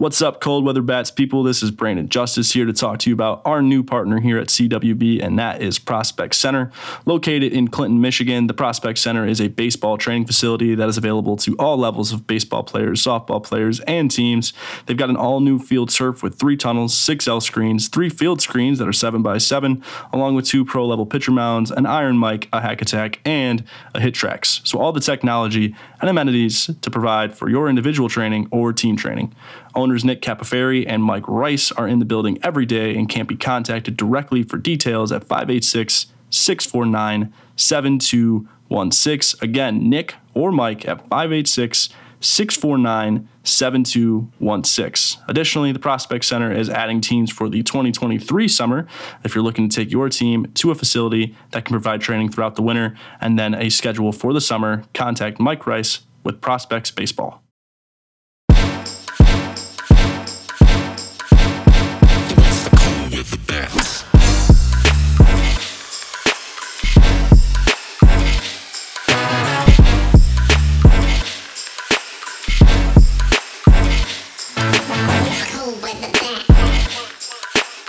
What's up, cold weather bats people? This is Brandon Justice here to talk to you about our new partner here at CWB, and that is Prospect Center. Located in Clinton, Michigan, the Prospect Center is a baseball training facility that is available to all levels of baseball players, softball players, and teams. They've got an all new field turf with three tunnels, six L screens, three field screens that are 7 by 7 along with two pro level pitcher mounds, an Iron Mike, a hack attack, and a HitTrax. So, all the technology and amenities to provide for your individual training or team training. Owners Nick Capoferi and Mike Rice are in the building every day and can't be contacted directly for details at 586 649 7216. Again, Nick or Mike at 586 649 7216. Additionally, the Prospect Center is adding teams for the 2023 summer if you're looking to take your team to a facility that can provide training throughout the winter and then a schedule for the summer. Contact Mike Rice with Prospects Baseball.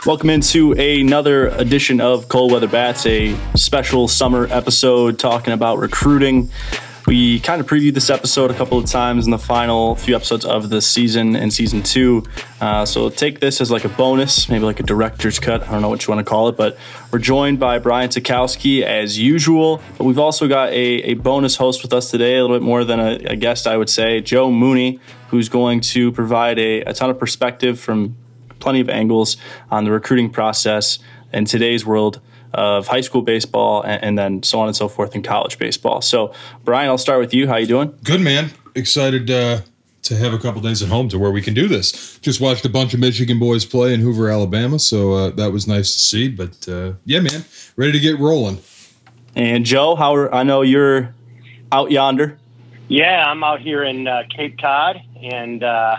Welcome into another edition of Cold Weather Bats, a special summer episode talking about recruiting. We kind of previewed this episode a couple of times in the final few episodes of the season in season two. Uh, so take this as like a bonus, maybe like a director's cut. I don't know what you want to call it, but we're joined by Brian Tukowski as usual. But we've also got a, a bonus host with us today, a little bit more than a, a guest, I would say, Joe Mooney, who's going to provide a, a ton of perspective from plenty of angles on the recruiting process in today's world of high school baseball and, and, then so on and so forth in college baseball. So, Brian, I'll start with you. How you doing? Good, man. Excited uh, to have a couple days at home to where we can do this. Just watched a bunch of Michigan boys play in Hoover, Alabama, so uh, that was nice to see. But uh, yeah, man, ready to get rolling. And Joe, how are, I know you're out yonder. Yeah, I'm out here in uh, Cape Cod, and uh,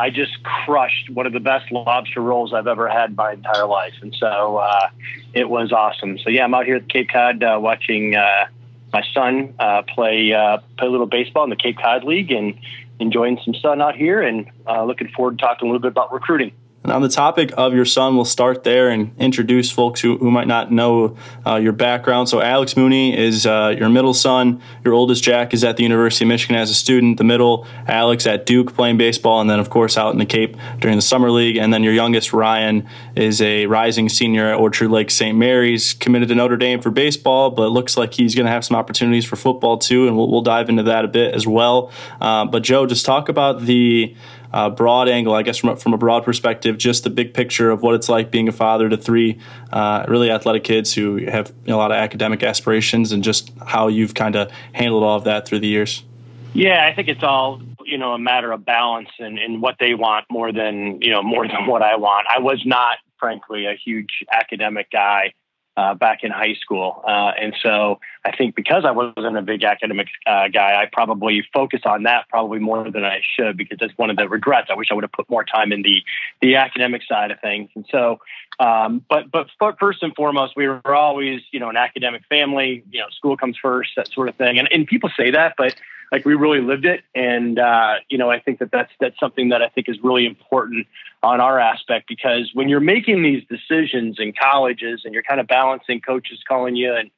I just crushed one of the best lobster rolls I've ever had in my entire life, and so uh, it was awesome. So yeah, I'm out here at Cape Cod uh, watching uh, my son uh, play uh, play a little baseball in the Cape Cod League, and enjoying some sun out here, and uh, looking forward to talking a little bit about recruiting. On the topic of your son, we'll start there and introduce folks who, who might not know uh, your background. So, Alex Mooney is uh, your middle son. Your oldest, Jack, is at the University of Michigan as a student. The middle, Alex, at Duke playing baseball, and then, of course, out in the Cape during the Summer League. And then your youngest, Ryan, is a rising senior at Orchard Lake St. Mary's, committed to Notre Dame for baseball, but looks like he's going to have some opportunities for football too. And we'll, we'll dive into that a bit as well. Uh, but, Joe, just talk about the uh, broad angle, I guess, from a, from a broad perspective, just the big picture of what it's like being a father to three uh, really athletic kids who have you know, a lot of academic aspirations, and just how you've kind of handled all of that through the years. Yeah, I think it's all you know a matter of balance and, and what they want more than you know more than what I want. I was not, frankly, a huge academic guy uh, back in high school. Uh, and so I think because I wasn't a big academic uh, guy, I probably focused on that probably more than I should because that's one of the regrets. I wish I would have put more time in the the academic side of things. And so, um, but but first and foremost, we were always you know an academic family. You know, school comes first, that sort of thing. And and people say that, but like we really lived it. And uh, you know, I think that that's that's something that I think is really important on our aspect because when you're making these decisions in colleges and you're kind of balancing coaches calling you and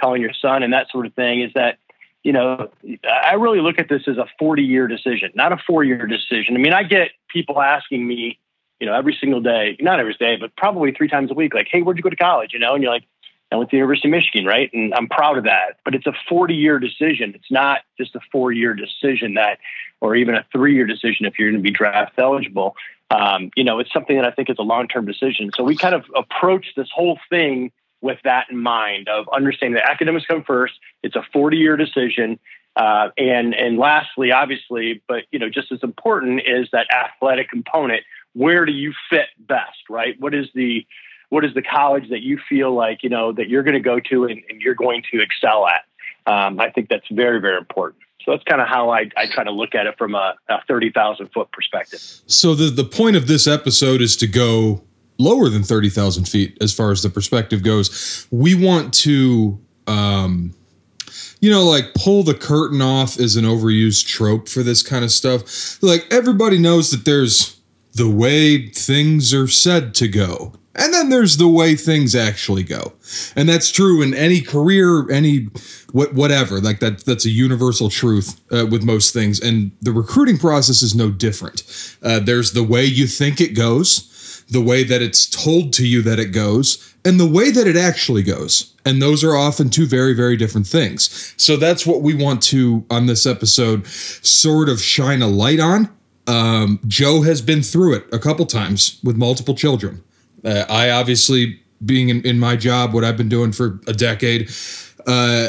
calling your son and that sort of thing, is that you know, I really look at this as a 40 year decision, not a four year decision. I mean, I get people asking me, you know, every single day, not every day, but probably three times a week, like, hey, where'd you go to college? You know, and you're like, I went to the University of Michigan, right? And I'm proud of that. But it's a 40 year decision. It's not just a four year decision that, or even a three year decision if you're going to be draft eligible. Um, you know, it's something that I think is a long term decision. So we kind of approach this whole thing with that in mind of understanding that academics come first. It's a 40 year decision. Uh, and and lastly, obviously, but you know, just as important is that athletic component. Where do you fit best, right? What is the what is the college that you feel like you know that you're going to go to and, and, you're going to excel at um, i think that's very very important so that's kind of how I, I try to look at it from a, a 30,000 foot perspective. So the, the point of this episode is to go lower than 30,000 feet as far as the perspective goes. We want to, um, you know, like pull the curtain off is an overused trope for this kind of stuff. Like everybody knows that there's the way things are said to go. And then there's the way things actually go. And that's true in any career, any what whatever. Like that that's a universal truth uh, with most things and the recruiting process is no different. Uh, there's the way you think it goes, the way that it's told to you that it goes, and the way that it actually goes. And those are often two very, very different things. So that's what we want to, on this episode, sort of shine a light on. Um, Joe has been through it a couple times with multiple children. Uh, I obviously, being in, in, my job, what I've been doing for a decade, uh,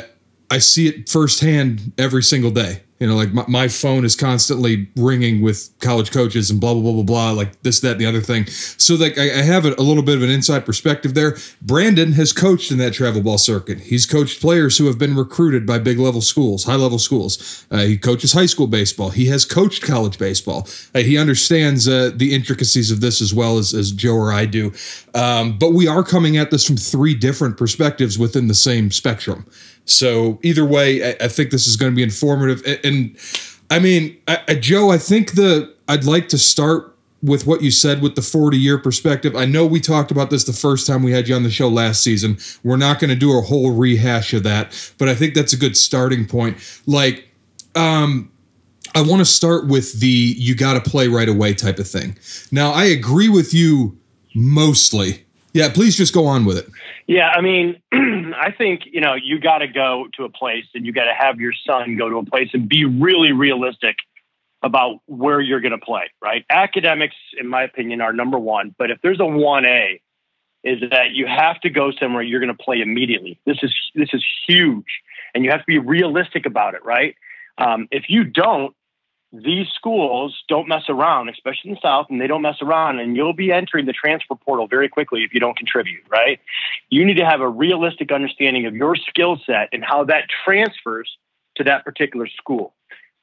I see it firsthand every single day. You know, like my, my phone is constantly ringing with college coaches and blah blah blah blah blah, like this, that, and the other thing. So like I, I have a, a, little bit of an inside perspective there. Brandon has coached in that travel ball circuit. He's coached players who have been recruited by big level schools, high level schools. Uh, he coaches high school baseball. He has coached college baseball. Uh, he understands uh, the intricacies of this as well as, as Joe or I do. Um, but we are coming at this from three different perspectives within the same spectrum. So either way, I, I think this is going to be informative. And, and I mean, I, I, Joe, I think the I'd like to start with what you said with the 40 year perspective. I know we talked about this the first time we had you on the show last season. We're not going to do a whole rehash of that, but I think that's a good starting point. Like, um, I want to start with the you got to play right away type of thing. Now, I agree with you mostly. Yeah, please just go on with it. Yeah, I mean, I think you know you got to go to a place and you got to have your son go to a place and be really realistic about where you're going to play. Right? Academics, in my opinion, are number one. But if there's a one A, is that you have to go somewhere you're going to play immediately. This is this is huge, and you have to be realistic about it. Right? Um, if you don't, these schools don't mess around, especially in the South, and they don't mess around, and you'll be entering the transfer portal very quickly if you don't contribute, right? You need to have a realistic understanding of your skill set and how that transfers to that particular school.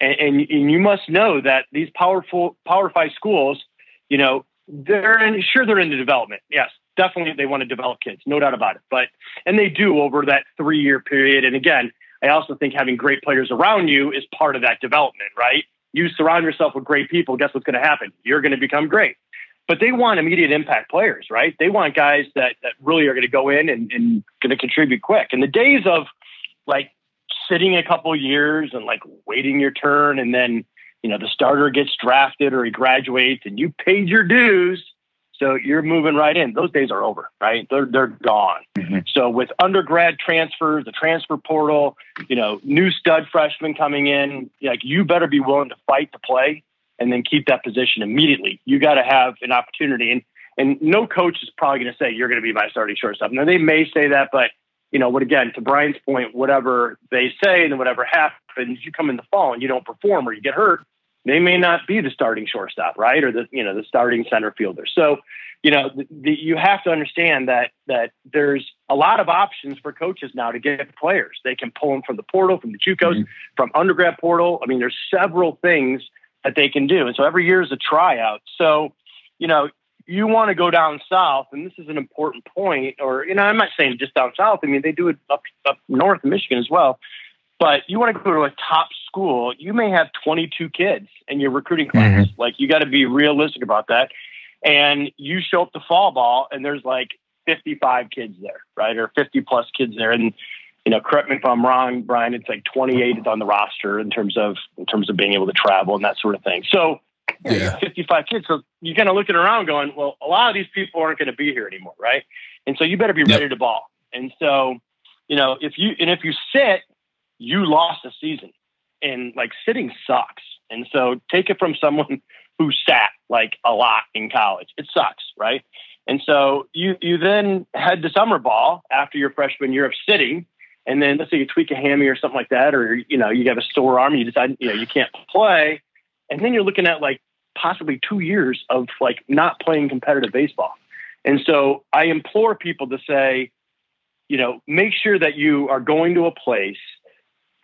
And, and, and, you must know that these powerful, Power Five schools, you know, they're in, sure they're into development. Yes, definitely they want to develop kids, no doubt about it. But, and they do over that three year period. And again, I also think having great players around you is part of that development, right? You surround yourself with great people, guess what's going to happen? You're going to become great. But they want immediate impact players, right? They want guys that, that really are going to go in and, and going to contribute quick. And the days of like sitting a couple years and like waiting your turn and then, you know, the starter gets drafted or he graduates and you paid your dues so you're moving right in. Those days are over, right? They're they're gone. Mm-hmm. So with undergrad transfers, the transfer portal, you know, new stud freshmen coming in, like you better be willing to fight to play and then keep that position immediately. You got to have an opportunity, and and no coach is probably going to say you're going to be my starting shortstop. Now they may say that, but you know what? Again, to Brian's point, whatever they say and whatever happens, you come in the fall and you don't perform or you get hurt they may not be the starting shortstop, right, or the you know the starting center fielder. So, you know, the, the, you have to understand that that there's a lot of options for coaches now to get players. They can pull them from the portal, from the JUCOs, mm-hmm. from undergrad portal. I mean, there's several things that they can do, and so every year is a tryout. So, you know, you want to go down south, and this is an important point. Or you know, I'm not saying just down south. I mean, they do it up up north in Michigan as well. But you want to go to a top school, you may have 22 kids in your recruiting class. Mm-hmm. Like you got to be realistic about that. And you show up to fall ball and there's like 55 kids there, right? Or 50 plus kids there. And, you know, correct me if I'm wrong, Brian, it's like 28 on the roster in terms of, in terms of being able to travel and that sort of thing. So, yeah. 55 kids. So you're kind of looking around going, well, a lot of these people aren't going to be here anymore. Right. And so you better be yep. ready to ball. And so, you know, if you, and if you sit, you lost a season and like sitting sucks. And so take it from someone who sat like a lot in college. It sucks, right? And so you you then head to summer ball after your freshman year of sitting, and then let's say you tweak a hammy or something like that, or you know you have a sore arm, and you decide you know you can't play, and then you're looking at like possibly two years of like not playing competitive baseball. And so I implore people to say, you know, make sure that you are going to a place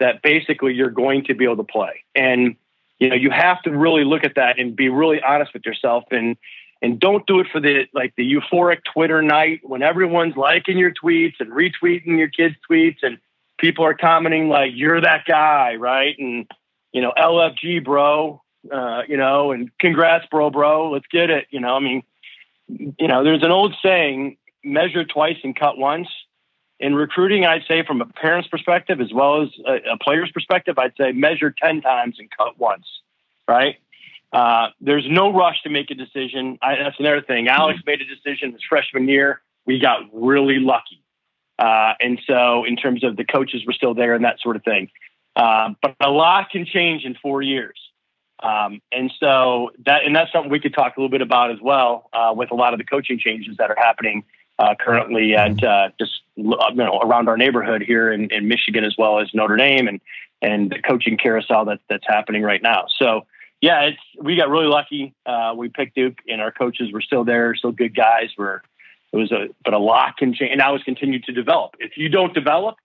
that basically you're going to be able to play. And you know, you have to really look at that and be really honest with yourself and and don't do it for the like the euphoric Twitter night when everyone's liking your tweets and retweeting your kids' tweets and people are commenting like you're that guy, right? And you know, LFG bro, uh, you know, and congrats, bro, bro, let's get it. You know, I mean, you know, there's an old saying, measure twice and cut once. In recruiting, I'd say from a parent's perspective as well as a, a player's perspective, I'd say measure 10 times and cut once, right? Uh, there's no rush to make a decision. I, that's another thing. Alex made a decision his freshman year. We got really lucky. Uh, and so, in terms of the coaches were still there and that sort of thing. Uh, but a lot can change in four years. Um, and so that, and that's something we could talk a little bit about as well uh, with a lot of the coaching changes that are happening uh, currently and uh, just you know around our neighborhood here in, in, Michigan as well as Notre Dame and and the coaching carousel that that's happening right now. So yeah, it's we got really lucky. Uh, we picked Duke, and our coaches were still there, still good guys. We're it was a but a lot can change, and now it's continued to develop. If you don't develop,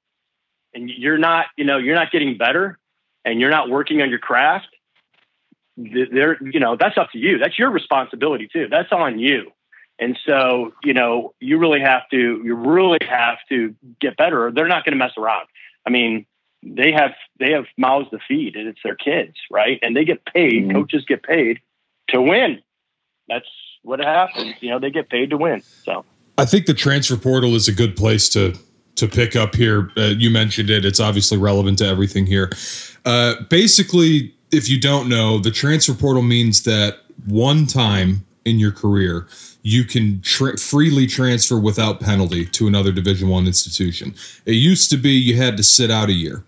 and you're not you know you're not getting better, and you're not working on your craft, there you know that's up to you. That's your responsibility too. That's on you. And so, you know, you really have to, you really have to get better. They're not going to mess around. I mean, they have they have mouths to feed and it's their kids right and they get paid mm-hmm. coaches get paid to win that's what happens you know they get paid to win so i think the transfer portal is a good place to to pick up here uh, you mentioned it it's obviously relevant to everything here uh, basically if you don't know the transfer portal means that one time in your career you can tra- freely transfer without penalty to another division one institution it used to be you had to sit out a year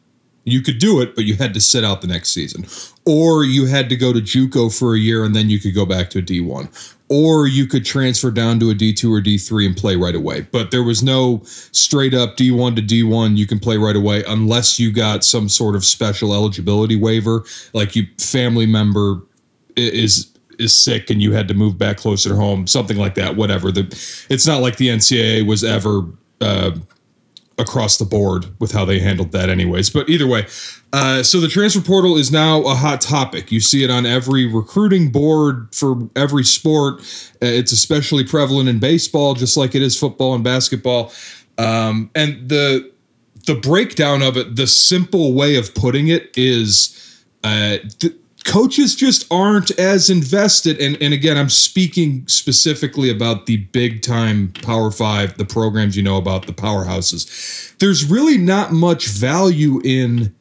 you could do it, but you had to sit out the next season. Or you had to go to JUCO for a year and then you could go back to a D1. Or you could transfer down to a D2 or D3 and play right away. But there was no straight up D1 to D1 you can play right away unless you got some sort of special eligibility waiver, like you family member is is sick and you had to move back closer to home, something like that. Whatever. The it's not like the NCAA was ever uh, across the board with how they handled that, anyways. But either way, uh, so the transfer portal is now a hot topic. You see it on every recruiting board for every sport. Uh, it's especially prevalent in baseball, just like it is football and basketball. Um, and the the breakdown of it, the simple way of putting it is. Uh, th- coaches just aren't as invested. And, and again i'm speaking specifically about the big time power five the programs you know about the powerhouses. There's really not much value in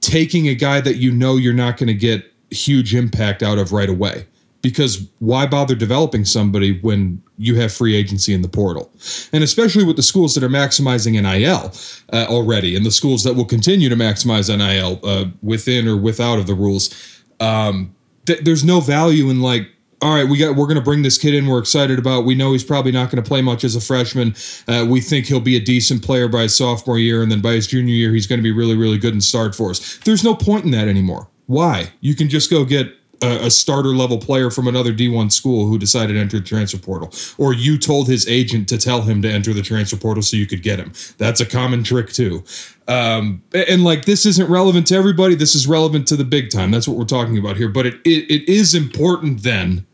taking a guy that you know you're not going to get huge impact out of right away. Because why bother developing somebody when you have free agency in the portal? And especially with the schools that are maximizing NIL uh, already, and the schools that will continue to maximize NIL uh, within or without of the rules um, th- there's no value in like all right, we got we're going to bring this kid in. We're excited about. We know he's probably not going to play much as a freshman. Uh, we think he'll be a decent player by his sophomore year, and then by his junior year, he's going to be really, really good and start for us. There's no point in that anymore. Why? You can just go get a, starter level player from another D1 school who decided to enter the transfer portal, or you told his agent to tell him to enter the transfer portal so you could get him. That's a common trick too. Um, and like this isn't relevant to everybody. This is relevant to the big time. That's what we're talking about here. But it, it, it is important then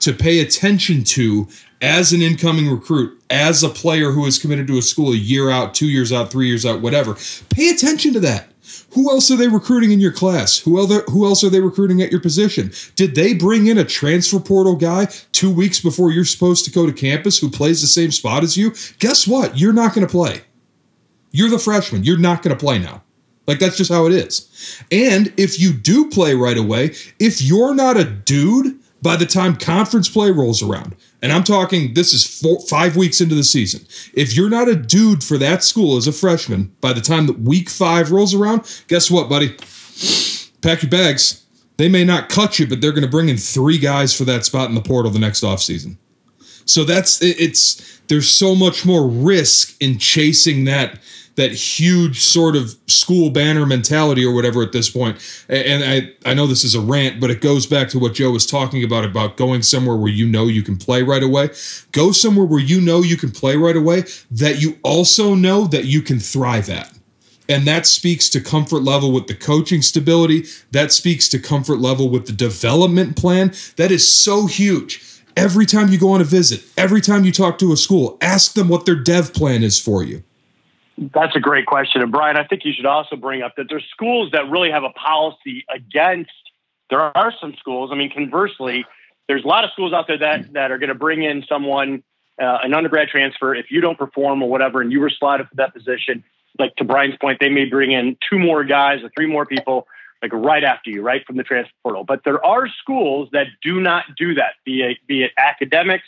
to pay attention to as an incoming recruit, as a player who is committed to a school a year out, two years out, three years out, whatever. Pay attention to that. Who else are they recruiting in your class? Who other who else are they recruiting at your position? Did they bring in a transfer portal guy 2 weeks before you're supposed to go to campus who plays the same spot as you? Guess what? You're not going to play. You're the freshman. You're not going to play now. Like that's just how it is. And if you do play right away, if you're not a dude by the time conference play rolls around, and I'm talking this is four, five weeks into the season. If you're not a dude for that school as a freshman, by the time that week five rolls around, guess what, buddy? Pack your bags. They may not cut you, but they're going to bring in three guys for that spot in the portal the next offseason. So that's it's there's so much more risk in chasing that that huge sort of school banner mentality or whatever at this point. And I, I know this is a rant, but it goes back to what Joe was talking about about going somewhere where you know you can play right away. Go somewhere where you know you can play right away that you also know that you can thrive at. And that speaks to comfort level with the coaching stability. That speaks to comfort level with the development plan. That is so huge. Every time you go on a visit, every time you talk to a school, ask them what their dev plan is for you. That's a great question. And Brian, I think you should also bring up that there's schools that really have a policy against there are some schools. I mean, conversely, there's a lot of schools out there that that are going to bring in someone, uh, an undergrad transfer. If you don't perform or whatever, and you were slotted for that position, like to Brian's point, they may bring in two more guys or three more people like right after you, right from the transfer portal. But there are schools that do not do that, be it be it academics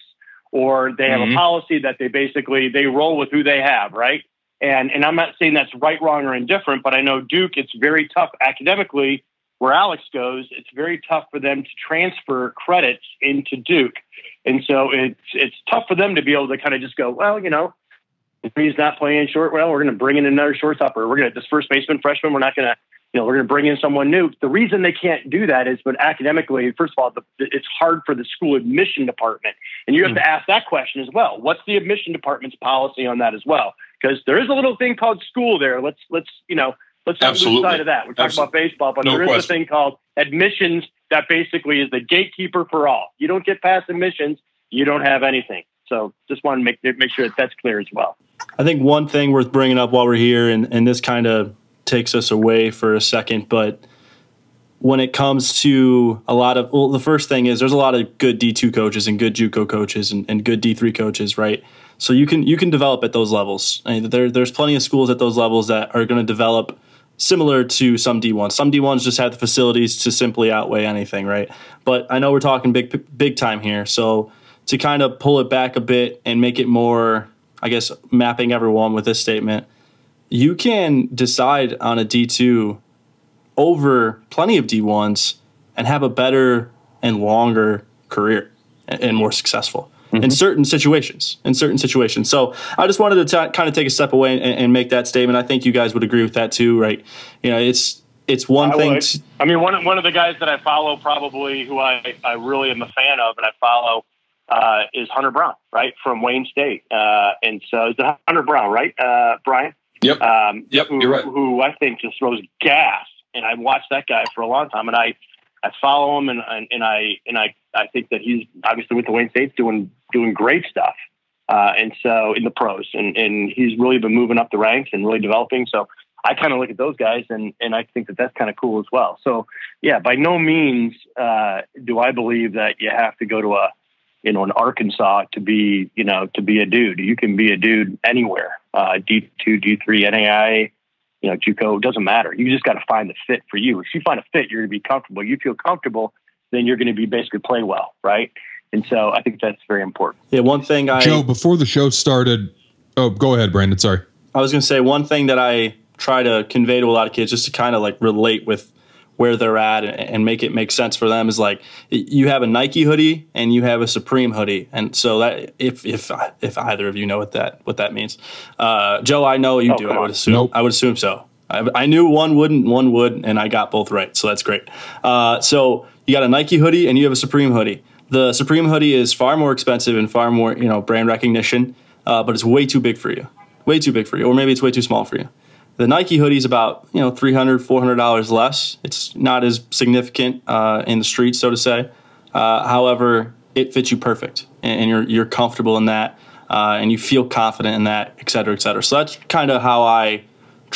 or they have mm-hmm. a policy that they basically they roll with who they have, right? And and I'm not saying that's right, wrong, or indifferent, but I know Duke, it's very tough academically where Alex goes, it's very tough for them to transfer credits into Duke. And so it's it's tough for them to be able to kind of just go, well, you know, he's not playing short, well, we're going to bring in another shortstop, or we're going to this first baseman freshman, we're not going to, you know, we're going to bring in someone new. The reason they can't do that is, but academically, first of all, the, it's hard for the school admission department, and you have mm-hmm. to ask that question as well. What's the admission department's policy on that as well? Because there is a little thing called school there. Let's let's you know Let's not Absolutely. lose sight of that. We're talking Absolutely. about baseball, but no there is question. a thing called admissions that basically is the gatekeeper for all. You don't get past admissions, you don't have anything. So just want to make make sure that that's clear as well. I think one thing worth bringing up while we're here, and, and this kind of takes us away for a second, but when it comes to a lot of well, the first thing is there's a lot of good D2 coaches and good JUCO coaches and, and good D3 coaches, right? So you can you can develop at those levels. I mean, there, there's plenty of schools at those levels that are going to develop similar to some D1s. Some D1s just have the facilities to simply outweigh anything, right? But I know we're talking big big time here. So to kind of pull it back a bit and make it more, I guess, mapping everyone with this statement, you can decide on a D2 over plenty of D1s and have a better and longer career and more successful mm-hmm. in certain situations. In certain situations. So I just wanted to t- kind of take a step away and, and, make that statement. I think you guys would agree with that too, right? You know, it's it's one I thing. I mean, one one of the guys that I follow, probably who I I really am a fan of, and I follow. Uh, is Hunter Brown, right from Wayne State, uh, and so is Hunter Brown, right, uh, Brian? Yep. Um, yep. Who, you're right. Who I think just throws gas, and I watched that guy for a long time, and I I follow him, and, and, and I and I I think that he's obviously with the Wayne State's doing doing great stuff. Uh, and so in the pros, and, and he's really been moving up the ranks and really developing. So I kind of look at those guys, and and I think that that's kind of cool as well. So yeah, by no means uh, do I believe that you have to go to a you know an Arkansas to be you know to be a dude. You can be a dude anywhere. Uh, D two, D three, NAI, you know, JUCO doesn't matter. You just got to find the fit for you. If you find a fit, you're going to be comfortable. You feel comfortable, then you're going to be basically play well, right? And so I think that's very important. Yeah, one thing I Joe before the show started. Oh, go ahead, Brandon. Sorry. I was going to say one thing that I try to convey to a lot of kids just to kind of like relate with where they're at and make it make sense for them is like you have a Nike hoodie and you have a Supreme hoodie, and so that if if if either of you know what that what that means, uh, Joe, I know you oh, do. I would assume nope. I would assume so. I, I, knew one wouldn't, one would, and I got both right, so that's great. Uh, so you got a Nike hoodie and you have a Supreme hoodie. The Supreme hoodie is far more expensive and far more, you know, brand recognition, uh, but it's way too big for you. Way too big for you, or maybe it's way too small for you. The Nike hoodie is about, you know, $300, $400 less. It's not as significant uh, in the streets, so to say. Uh, however, it fits you perfect, and, and you're, you're comfortable in that, uh, and you feel confident in that, et cetera, et cetera. So that's kind of how I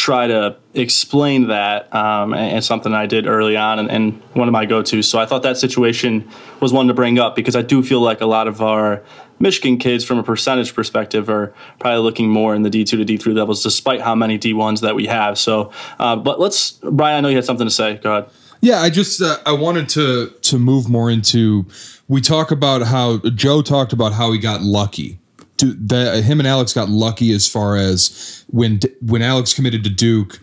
try to explain that um, and, something I did early on and, and one of my go-tos. So I thought that situation was one to bring up because I do feel like a lot of our Michigan kids from a percentage perspective are probably looking more in the D2 to D3 levels despite how many D1s that we have. So, uh, but let's, Brian, I know you had something to say. Go ahead. Yeah, I just uh, I wanted to to move more into we talk about how Joe talked about how he got lucky the, him and Alex got lucky as far as when when Alex committed to Duke,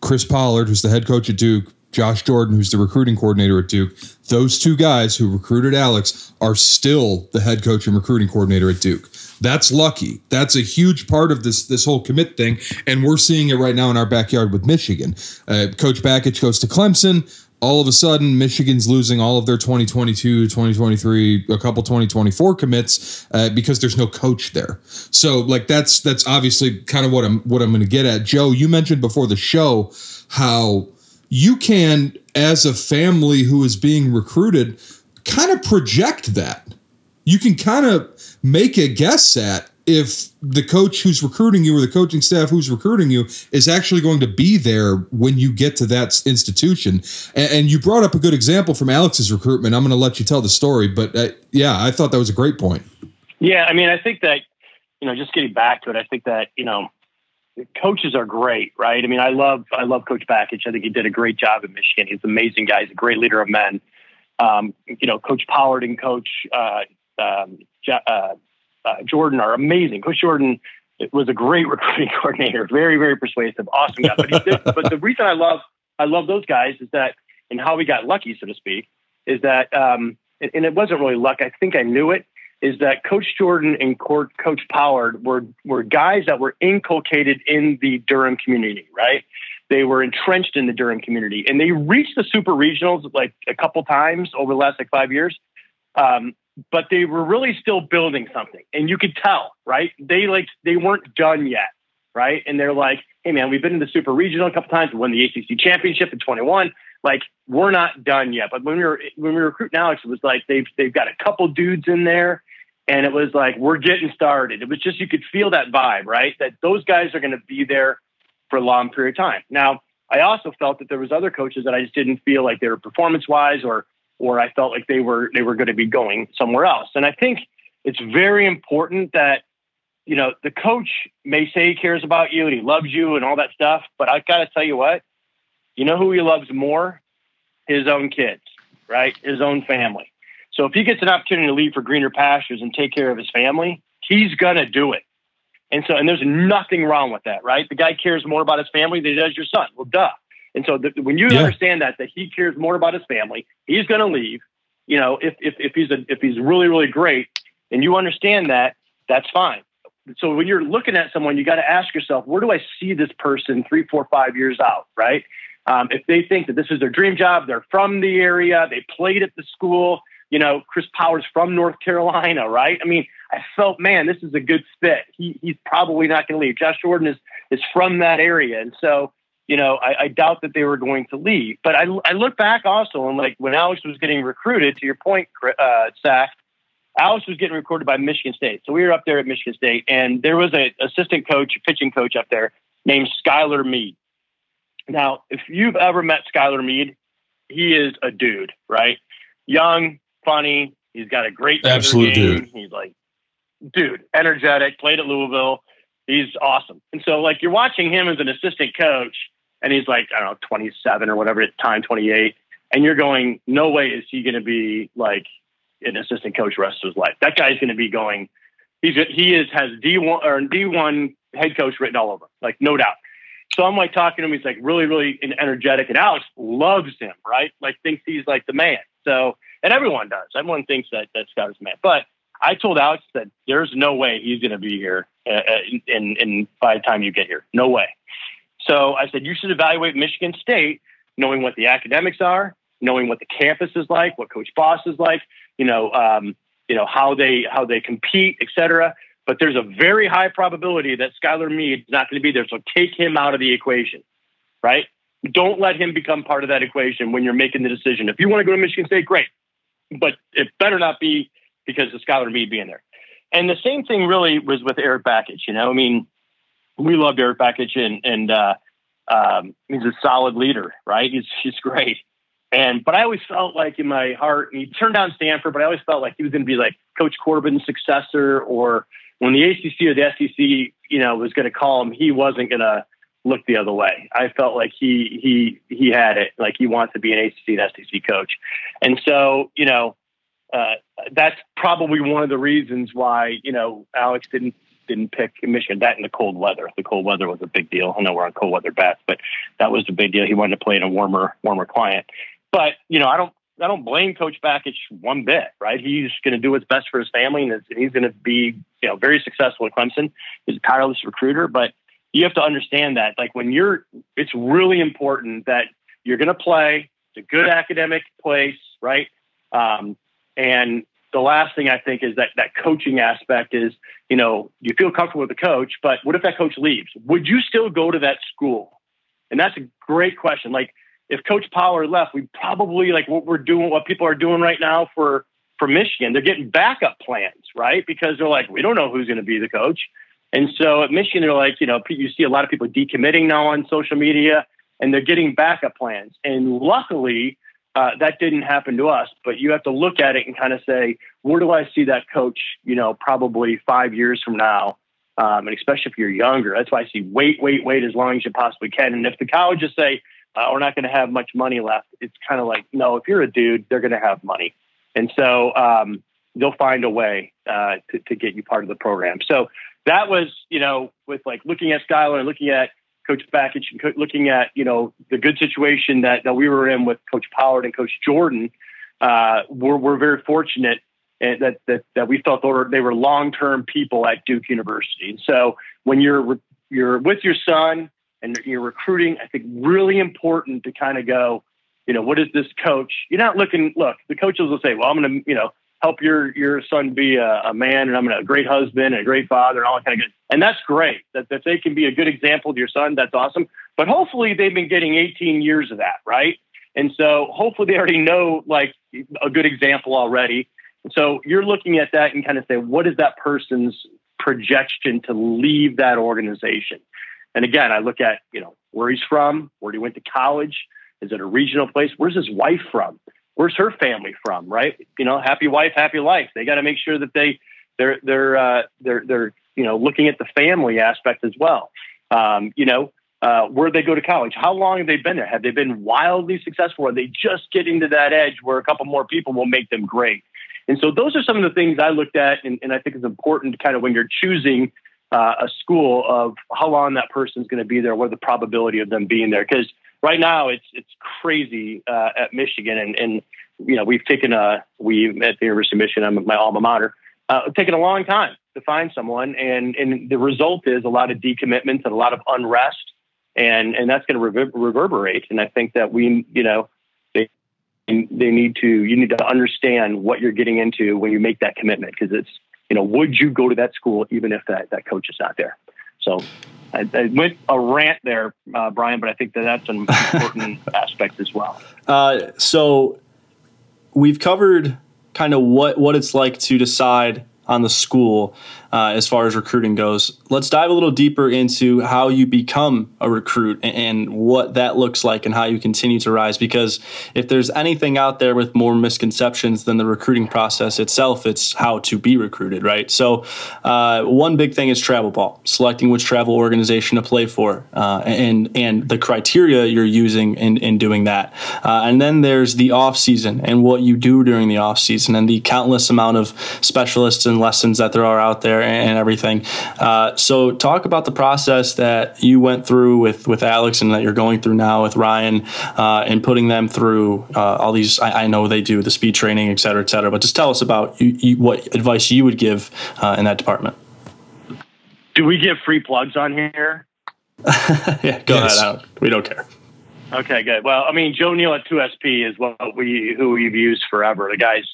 Chris Pollard, who's the head coach at Duke, Josh Jordan, who's the recruiting coordinator at Duke, those two guys who recruited Alex are still the head coach and recruiting coordinator at Duke. That's lucky. That's a huge part of this this whole commit thing, and we're seeing it right now in our backyard with Michigan. Uh, coach Bakich goes to Clemson all of a sudden Michigan's losing all of their 2022, 2023, a couple 2024 commits uh, because there's no coach there. So like that's that's obviously kind of what I'm what I'm going to get at. Joe, you mentioned before the show how you can as a family who is being recruited kind of project that. You can kind of make a guess at if the coach who's recruiting you or the coaching staff who's recruiting you is actually going to be there when you get to that institution. And, and you brought up a good example from Alex's recruitment. I'm going to let you tell the story, but uh, yeah, I thought that was a great point. Yeah, I mean, I think that you know, just getting back to it, I think that you know, coaches are great, right? I mean, I love I love Coach Bakich. I think he did a great job at Michigan. He's an amazing guy. He's a great leader of men. Um, you know, Coach Pollard and Coach uh, um, uh, uh, Jordan are amazing. Coach Jordan was a great recruiting coordinator, very, very persuasive, awesome guy. But, did, but the reason I love I love those guys is that, and how we got lucky, so to speak, is that, um, and it wasn't really luck. I think I knew it. Is that Coach Jordan and Coach Pollard were were guys that were inculcated in the Durham community, right? They were entrenched in the Durham community, and they reached the super regionals like a couple times over the last like five years. Um, but they were really still building something and you could tell right? They like they weren't done yet right? And they're like hey man we've been in the super regional a couple times. We won the acc championship in 21 like we're not done yet. But when we were when we were recruiting alex it was like they've they've got a couple dudes in there and it was like we're getting started. It was just you could feel that vibe right? That those guys are going to be there for a long period of time. Now i also felt that there was other coaches that i just didn't feel like they were performance wise or or I felt like they were they were going to be going somewhere else. And I think it's very important that you know the coach may say he cares about you and he loves you and all that stuff, but I got to tell you what, you know who he loves more? His own kids, right? His own family. So if he gets an opportunity to leave for greener pastures and take care of his family, he's gonna do it. And so, and there's nothing wrong with that, right? The guy cares more about his family than he does your son. Well, duh. And so the, when you yeah. understand that, that he cares more about his family, he's going to leave. You know, if, if, if he's a, if he's really, really great and you understand that, that's fine. So when you're looking at someone, you got to ask yourself, where do I see this person three, four, five years out? Right. Um, if they think that this is their dream job, they're from the area, they played at the school, you know, Chris Powers from North Carolina, right? I mean, I felt, man, this is a good fit. He, he's probably not going to leave. Josh Jordan is, is from that area. And so you know, I, I, doubt that they were going to leave. But I, I look back also and like when Alex was getting recruited, to your point, uh, Zach, Alex was getting recruited by Michigan State. So we were up there at Michigan State, and there was an assistant coach, a pitching coach up there named Skylar Meade. Now, if you've ever met Skylar Meade, he is a dude, right? Young, funny. He's got a great absolute game. dude. He's like, dude, energetic. Played at Louisville. He's awesome. And so, like, you're watching him as an assistant coach, and he's like, I don't know, 27 or whatever at time, 28. And you're going, no way is he going to be like an assistant coach rest of his life. That guy's going to be going, he's, he is, has D1 or D1 head coach written all over, like, no doubt. So I'm like talking to him. He's like really, really energetic. And Alex loves him, right? Like, thinks he's like the man. So, and everyone does. Everyone thinks that, that Scott is the man. But I told Alex that there's no way he's going to be here uh, in, in by the time you get here. No way. So I said, you should evaluate Michigan State, knowing what the academics are, knowing what the campus is like, what Coach Boss is like, you know, um, you know how they how they compete, et cetera. But there's a very high probability that Skylar Meade is not going to be there. So take him out of the equation, right? Don't let him become part of that equation when you're making the decision. If you want to go to Michigan State, great, but it better not be because of Skylar Meade being there. And the same thing really was with Erik Bakich. You know, I mean, we loved Erik Bakich, and and uh, um, he's a solid leader, right? He's he's great. And but I always felt like in my heart, he turned down Stanford, but I always felt like he was going to be like Coach Corbin's successor, or when the ACC or the SEC, you know, was going to call him, he wasn't going to look the other way. I felt like he he he had it, like he wants to be an ACC and SEC coach, and so you know. Uh, that's probably one of the reasons why you know Alex didn't didn't pick Michigan. That in the cold weather. The cold weather was a big deal. I know we're on cold weather bats, but that was a big deal. He wanted to play in a warmer, warmer climate. But you know, I don't, I don't blame Coach Bakich one bit. Right? He's going to do what's best for his family, and he's going to be, you know, very successful at Clemson. He's a tireless recruiter, but you have to understand that, like, when you're, it's really important that you're going to play. It's a good academic place, right? Um, and the last thing I think is that that coaching aspect is, you know, you feel comfortable with the coach, but what if that coach leaves? Would you still go to that school? And that's a great question. Like if Coach Pollard left, we probably like what we're doing, what people are doing right now for from Michigan, they're getting backup plans, right? Because they're like, we don't know who's going to be the coach. And so at Michigan, they're like, you know, you see a lot of people decommitting now on social media and they're getting backup plans. And luckily, uh, that didn't happen to us, but you have to look at it and kind of say, where do I see that coach, you know, probably five years from now? Um, and especially if you're younger, that's why I see wait, wait, wait as long as you possibly can. And if the colleges say, uh, we're not going to have much money left, it's kind of like, no, if you're a dude, they're going to have money. And so um, they'll find a way uh, to, to get you part of the program. So that was, you know, with like looking at Skylar and looking at Coach Bakich and looking at, you know, the good situation that, that we were in with Coach Pollard and Coach Jordan, uh, we're, we're very fortunate that, that, that we felt they were, they were long-term people at Duke University. And so when you're, you're with your son and you're recruiting, I think really important to kind of go, you know, what is this coach? You're not looking, look, the coaches will say, well, I'm going to, you know, help your your son be a, a man and I'm a great husband and a great father and all that kind of good. And that's great. That that they can be a good example to your son, that's awesome. But hopefully they've been getting 18 years of that, right? And so hopefully they already know like a good example already. And so you're looking at that and kind of say, what is that person's projection to leave that organization? And again, I look at, you know, where he's from, where he went to college. Is it a regional place? Where's his wife from? Where's her family from, right? You know, happy wife, happy life. They got to make sure that they they're they're uh, they're they're you know looking at the family aspect as well. Um, you know, uh, where they go to college, how long have they been there? Have they been wildly successful? Are they just getting to that edge where a couple more people will make them great? And so those are some of the things I looked at, and, and I think it's important kind of when you're choosing uh, a school of how long that person's going to be there, what the probability of them being there? Because right now it's it's crazy uh, at Michigan, and and you know we've taken a we at the University of Michigan, I'm my alma mater, uh, taken a long time to find someone, and and the result is a lot of decommitments and a lot of unrest, and and that's going to rever- reverberate. And I think that we you know they they need to you need to understand what you're getting into when you make that commitment because it's you know would you go to that school even if that that coach is not there. So I, I went a rant there, uh, Brian, but I think that that's an important aspect as well. Uh, so we've covered kind of what what it's like to decide on the school uh, as far as recruiting goes. Let's dive a little deeper into how you become a recruit and, and, what that looks like and how you continue to rise. Because if there's anything out there with more misconceptions than the recruiting process itself, it's how to be recruited, right? So, uh, one big thing is travel ball, selecting which travel organization to play for, uh, and and the criteria you're using in, in doing that. Uh, and then there's the off season and what you do during the off season and the countless amount of specialists and lessons that there are out there and everything. Uh, so, talk about the process that you went through with with Alex and that you're going through now with Ryan, uh, and putting them through uh, all these. I, I, know they do the speed training, et cetera, et cetera. But just tell us about you, you, what advice you would give uh, in that department. Do we give free plugs on here? yeah, go yes. ahead. Don't, we don't care. Okay, good. Well, I mean, Joe Neal at 2SP is what we who we've used forever. The guy's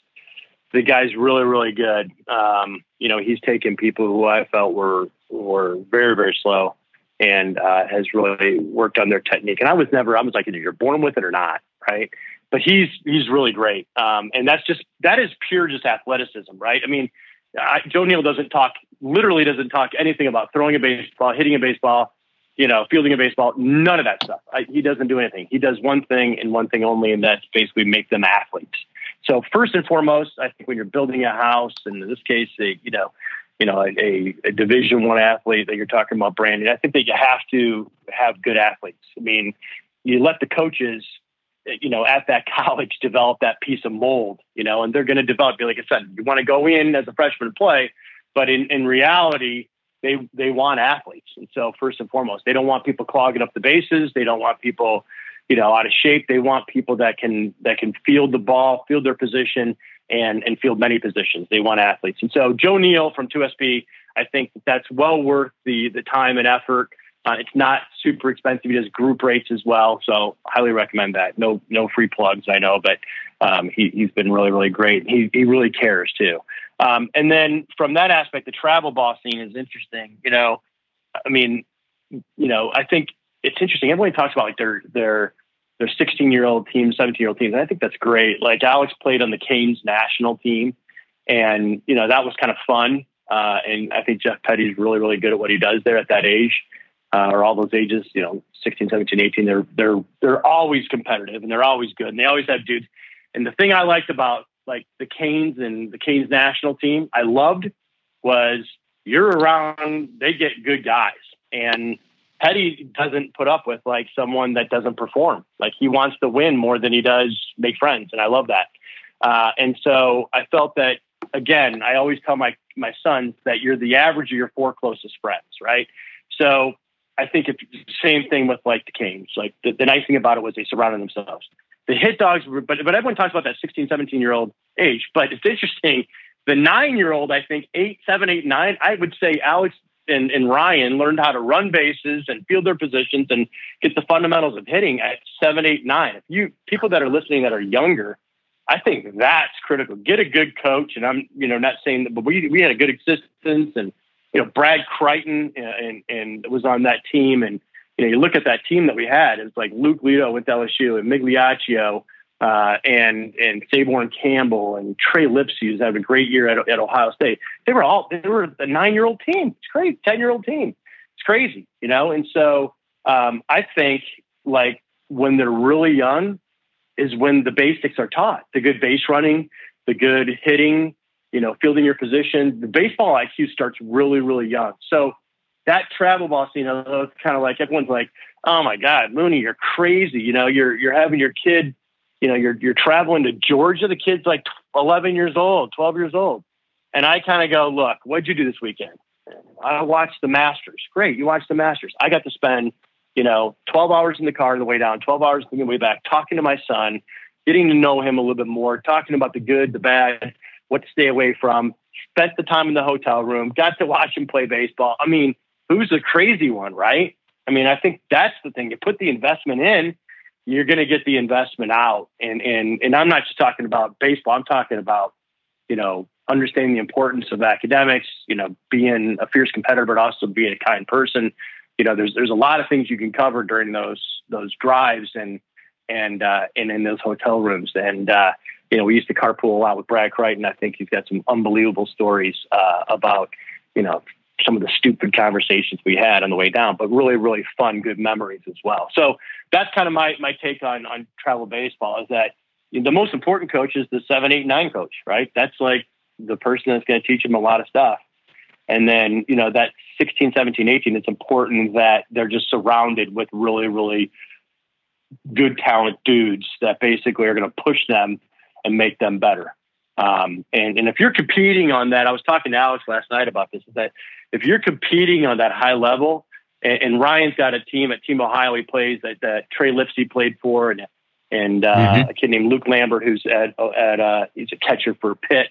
the guy's really, really good. Um, you know, he's taken people who I felt were were very, very slow and uh, has really worked on their technique. And I was never, I was like, you're born with it or not, right? But he's he's really great, um, and that's just that is pure just athleticism, right? I mean, I, Joe Neal doesn't talk, literally doesn't talk anything about throwing a baseball, hitting a baseball, you know, fielding a baseball, none of that stuff. I, he doesn't do anything. He does one thing and one thing only, and that's basically make them athletes. So first and foremost, I think when you're building a house, and in this case, a, you know, you know, a, a Division One athlete that you're talking about branding, I think that you have to have good athletes. I mean, you let the coaches, you know, at that college develop that piece of mold, you know, and they're going to develop. Like I said, you want to go in as a freshman and play, but in in reality, they they want athletes, and so first and foremost, they don't want people clogging up the bases. They don't want people you know, out of shape. They want people that can that can field the ball, field their position, and and field many positions. They want athletes. And so Joe Neal from 2SP, I think that that's well worth the the time and effort. Uh, it's not super expensive. He does group rates as well, so highly recommend that. No no free plugs, I know, but um, he, he's been really really great. He he really cares too. Um, and then from that aspect, the travel ball scene is interesting. You know, I mean, you know, I think it's interesting. Everybody talks about like their their their 16 year old teams, 17 year old teams. And I think that's great. Like Alex played on the Canes national team, and you know that was kind of fun. Uh, and I think Jeff Petty's really, really good at what he does there at that age, uh, or all those ages. You know, 16, 17, 18. They're they're they're always competitive and they're always good, and they always have dudes. And the thing I liked about like the Canes and the Canes national team, I loved was you're around, they get good guys. And Petty doesn't put up with like someone that doesn't perform. Like he wants to win more than he does make friends. And I love that. Uh, and so I felt that again, I always tell my, my sons that you're the average of your four closest friends, right? So I think it's the same thing with like the Canes. Like the, the nice thing about it was they surrounded themselves. The hit dogs were, but, but everyone talks about that 16, 17 year old age, but it's interesting the nine year old, I think eight, seven, eight, nine, I would say Alex and, and Ryan learned how to run bases and field their positions and get the fundamentals of hitting at seven, eight, nine. If you people that are listening that are younger, I think that's critical. Get a good coach, and I'm you know not saying that, but we we had a good existence, and you know Brad Crichton and, and and was on that team, and you know you look at that team that we had. It's like Luke Leto with LSU and Migliaccio uh, and and Saborn Campbell and Trey Lipsey, who's having a great year at, at Ohio State. They were all they were a nine year old team. It's crazy, ten year old team. It's crazy, you know. And so um, I think like when they're really young is when the basics are taught. The good base running, the good hitting, you know, fielding your position. The baseball IQ starts really really young. So that travel ball you know, kind of like everyone's like, "Oh my God, Mooney, you're crazy!" You know, you're you're having your kid you know, you're you're traveling to Georgia. The kid's like 11 years old, 12 years old, and I kind of go, look, what'd you do this weekend? I watched the Masters. Great, you watched the Masters. I got to spend, you know, 12 hours in the car on the way down, 12 hours on the way back, talking to my son, getting to know him a little bit more, talking about the good, the bad, what to stay away from. Spent the time in the hotel room, got to watch him play baseball. I mean, who's the crazy one, right? I mean, I think that's the thing. You put the investment in, you're going to get the investment out. And, and, and I'm not just talking about baseball. I'm talking about, you know, understanding the importance of academics, you know, being a fierce competitor, but also being a kind person. You know, there's, there's a lot of things you can cover during those, those drives and, and, uh, and in those hotel rooms. And, uh, you know, we used to carpool a lot with Brad Crichton. I think he's got some unbelievable stories, uh, about, you know, some of the stupid conversations we had on the way down, but really, really fun, good memories as well. So that's kind of my my take on on travel baseball is that the most important coach is the seven, eight, nine coach, right? That's like the person that's going to teach them a lot of stuff. And then, you know, that 16, 17, 18, it's important that they're just surrounded with really, really good talent dudes that basically are going to push them and make them better. Um, and, and if you're competing on that, I was talking to Alex last night about this, is that if you're competing on that high level, and, and Ryan's got a team at Team Ohio he plays that, that Trey Lipsey played for, and and uh, mm-hmm. a kid named Luke Lambert who's at at uh, he's a catcher for Pitt.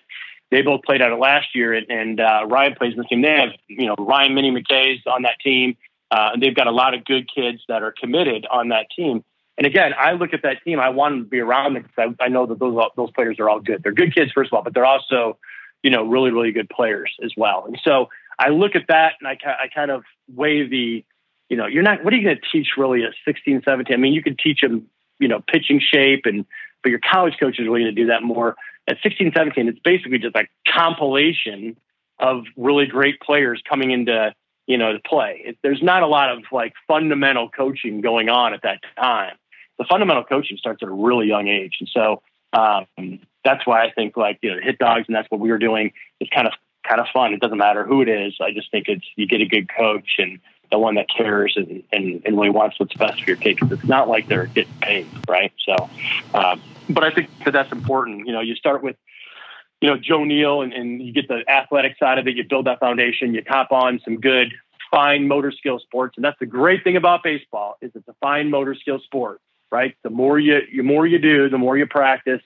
They both played at it last year, and, and uh, Ryan plays in the team. They have you know Ryan Minnie McKay's on that team, uh, and they've got a lot of good kids that are committed on that team. And again, I look at that team. I want them to be around them because I, I know that those those players are all good. They're good kids, first of all, but they're also, you know, really really good players as well. And so I look at that and I, I kind of weigh the, you know, you're not. What are you going to teach really at 16, 17? I mean, you can teach them, you know, pitching shape and, but your college coach is really going to do that more. At 16, 17, it's basically just a compilation of really great players coming into you know to play. It, there's not a lot of like fundamental coaching going on at that time the fundamental coaching starts at a really young age. And so um, that's why I think like, you know, hit dogs and that's what we were doing is kind of, kind of fun. It doesn't matter who it is. I just think it's, you get a good coach and the one that cares and, and, and really wants what's best for your kid. Cause it's not like they're getting paid. Right. So, um, but I think that that's important. You know, you start with, you know, Joe Neal and, and you get the athletic side of it. You build that foundation, you top on some good, fine motor skill sports. And that's the great thing about baseball is it's a fine motor skill sport right? The more you, the more you do, the more you practice,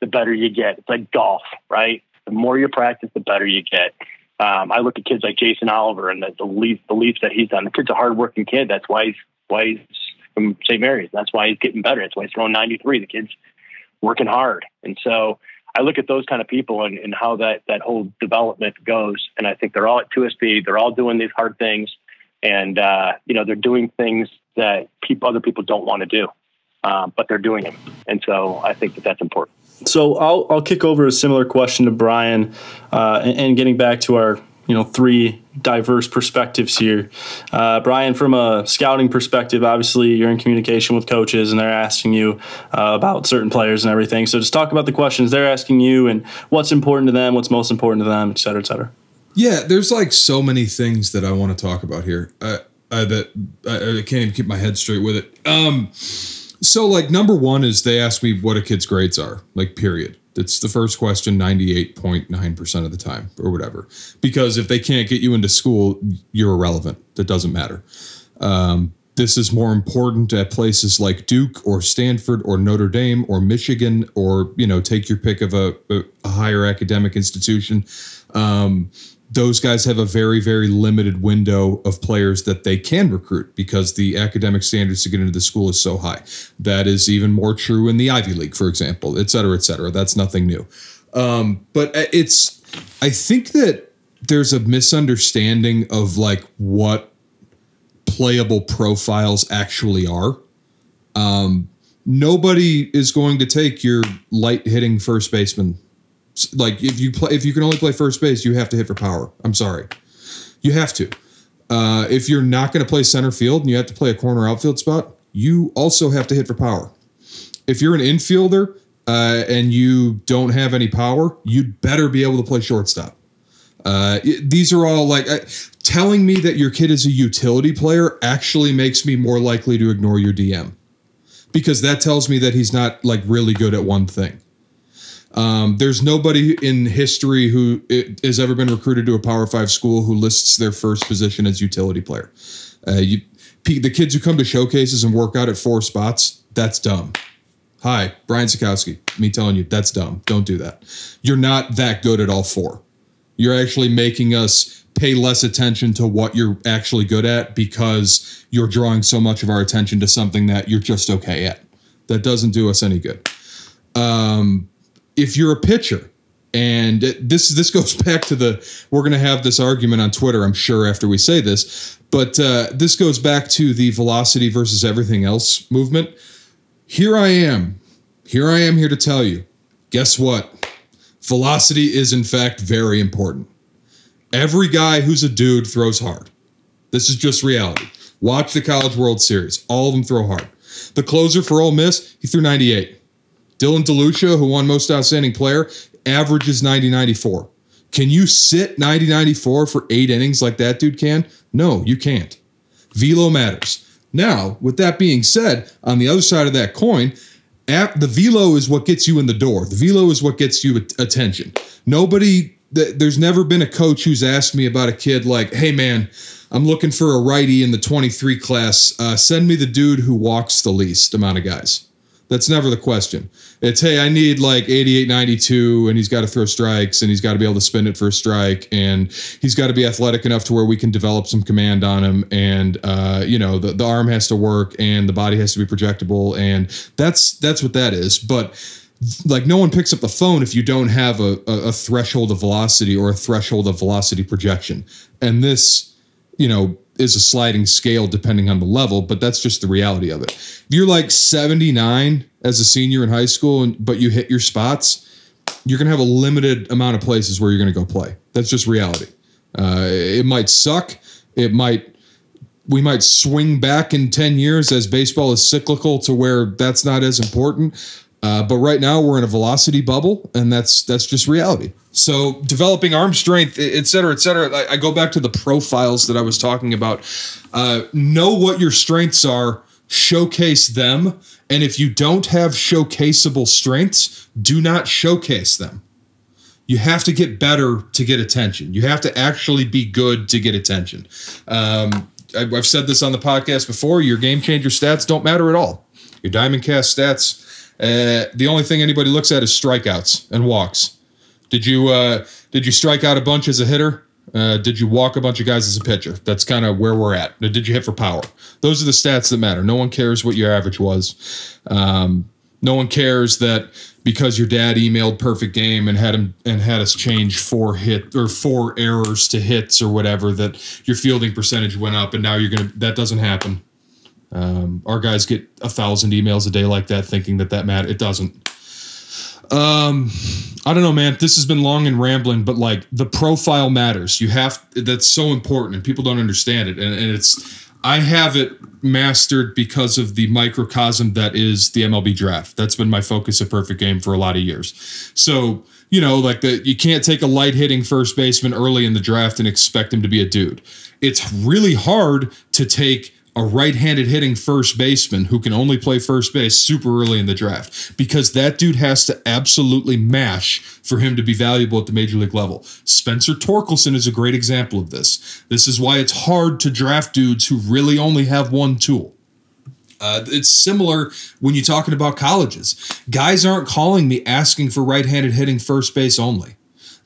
the better you get. It's like golf, right? The more you practice, the better you get. Um, I look at kids like Jason Oliver and the, the leap, the leaps that he's done. The kid's a hardworking kid. That's why he's why he's from St. Mary's. That's why he's getting better. That's why he's throwing 93. The kid's working hard. And so I look at those kind of people and, and how that that whole development goes. And I think they're all at 2SP. They're all doing these hard things, and uh, you know they're doing things that people other people don't want to do uh, but they're doing them, and so I think that that's important. So I'll I'll kick over a similar question to Brian, uh, and, and, getting back to our you know three diverse perspectives here. Uh, Brian, from a scouting perspective, obviously you're in communication with coaches, and they're asking you uh, about certain players and everything. So just talk about the questions they're asking you and what's important to them, what's most important to them, et cetera, et cetera. Yeah, there's like so many things that I want to talk about here. I, I that I, I can't even keep my head straight with it. Um, so like number one is they ask me what a kid's grades are, like period. It's the first question 98.9% of the time or whatever. Because if they can't get you into school, you're irrelevant. That doesn't matter. Um, this is more important at places like Duke or Stanford or Notre Dame or Michigan or, you know, take your pick of a, a higher academic institution. Um, those guys have a very very limited window of players that they can recruit because the academic standards to get into the school is so high. That is even more true in the ivy league for example et cetera et cetera. That's nothing new. Um, but it's i think that there's a misunderstanding of like what playable profiles actually are. Um, nobody is going to take your light hitting first baseman like if you play if you can only play first base, you have to hit for power. I'm sorry, you have to. Uh, if you're not going to play center field and you have to play a corner outfield spot, you also have to hit for power. If you're an infielder uh, and you don't have any power, you'd better be able to play shortstop. Uh, these are all like uh, telling me that your kid is a utility player actually makes me more likely to ignore your DM because that tells me that he's not like really good at one thing. Um, there's nobody in history who has ever been recruited to a Power Five school who lists their first position as utility player. Uh, you, the kids who come to showcases and work out at four spots, that's dumb. Hi, Brian Sakowski. Me telling you, that's dumb. Don't do that. You're not that good at all four. You're actually making us pay less attention to what you're actually good at because you're drawing so much of our attention to something that you're just okay at. That doesn't do us any good. Um, if you're a pitcher, and this this goes back to the we're going to have this argument on Twitter, I'm sure, after we say this, but uh, this goes back to the velocity versus everything else movement. Here I am, here I am here to tell you. Guess what? Velocity is in fact very important. Every guy who's a dude throws hard. This is just reality. Watch the College World Series. All of them throw hard. The closer for Ole Miss, he threw 98. Dylan DeLucia, who won most outstanding player, averages 90 94. Can you sit 90 94 for eight innings like that dude can? No, you can't. Velo matters. Now, with that being said, on the other side of that coin, the velo is what gets you in the door. The velo is what gets you attention. Nobody, there's never been a coach who's asked me about a kid like, hey man, I'm looking for a righty in the 23 class. Uh, send me the dude who walks the least amount of guys. That's never the question. It's hey, I need like 88, 92, and he's got to throw strikes, and he's got to be able to spin it for a strike, and he's got to be athletic enough to where we can develop some command on him, and uh, you know the, the arm has to work, and the body has to be projectable, and that's that's what that is. But like no one picks up the phone if you don't have a, a, a threshold of velocity or a threshold of velocity projection, and this, you know, is a sliding scale depending on the level, but that's just the reality of it. If you're like 79 as a senior in high school, and, but you hit your spots, you're going to have a limited amount of places where you're going to go play. That's just reality. Uh, it might suck. It might, we might swing back in 10 years as baseball is cyclical to where that's not as important. Uh, but right now we're in a velocity bubble, and that's that's just reality. So developing arm strength, et cetera, et cetera. I, I go back to the profiles that I was talking about. Uh, know what your strengths are, showcase them, and if you don't have showcaseable strengths, do not showcase them. You have to get better to get attention. You have to actually be good to get attention. Um, I've said this on the podcast before. Your GameChanger stats don't matter at all. Your DiamondKast stats uh, the only thing anybody looks at is strikeouts and walks. Did you uh, did you strike out a bunch as a hitter? Uh, did you walk a bunch of guys as a pitcher? That's kind of where we're at. Did you hit for power? Those are the stats that matter. No one cares what your average was. Um, no one cares that because your dad emailed perfect game and had him and had us change four hit or four errors to hits or whatever that your fielding percentage went up and now you're gonna that doesn't happen. Um, our guys get a thousand emails a day like that, thinking that that matter. It doesn't. Um, I don't know, man. This has been long and rambling, but like the profile matters. You have that's so important, and people don't understand it. And, and it's I have it mastered because of the microcosm that is the MLB draft. That's been my focus of perfect game for a lot of years. So you know, like the you can't take a light hitting first baseman early in the draft and expect him to be a dude. It's really hard to take a right-handed hitting first baseman who can only play first base super early in the draft because that dude has to absolutely mash for him to be valuable at the major league level. Spencer Torkelson is a great example of this. This is why it's hard to draft dudes who really only have one tool. Uh, it's similar when you're talking about colleges. Guys aren't calling me asking for right-handed hitting first base only.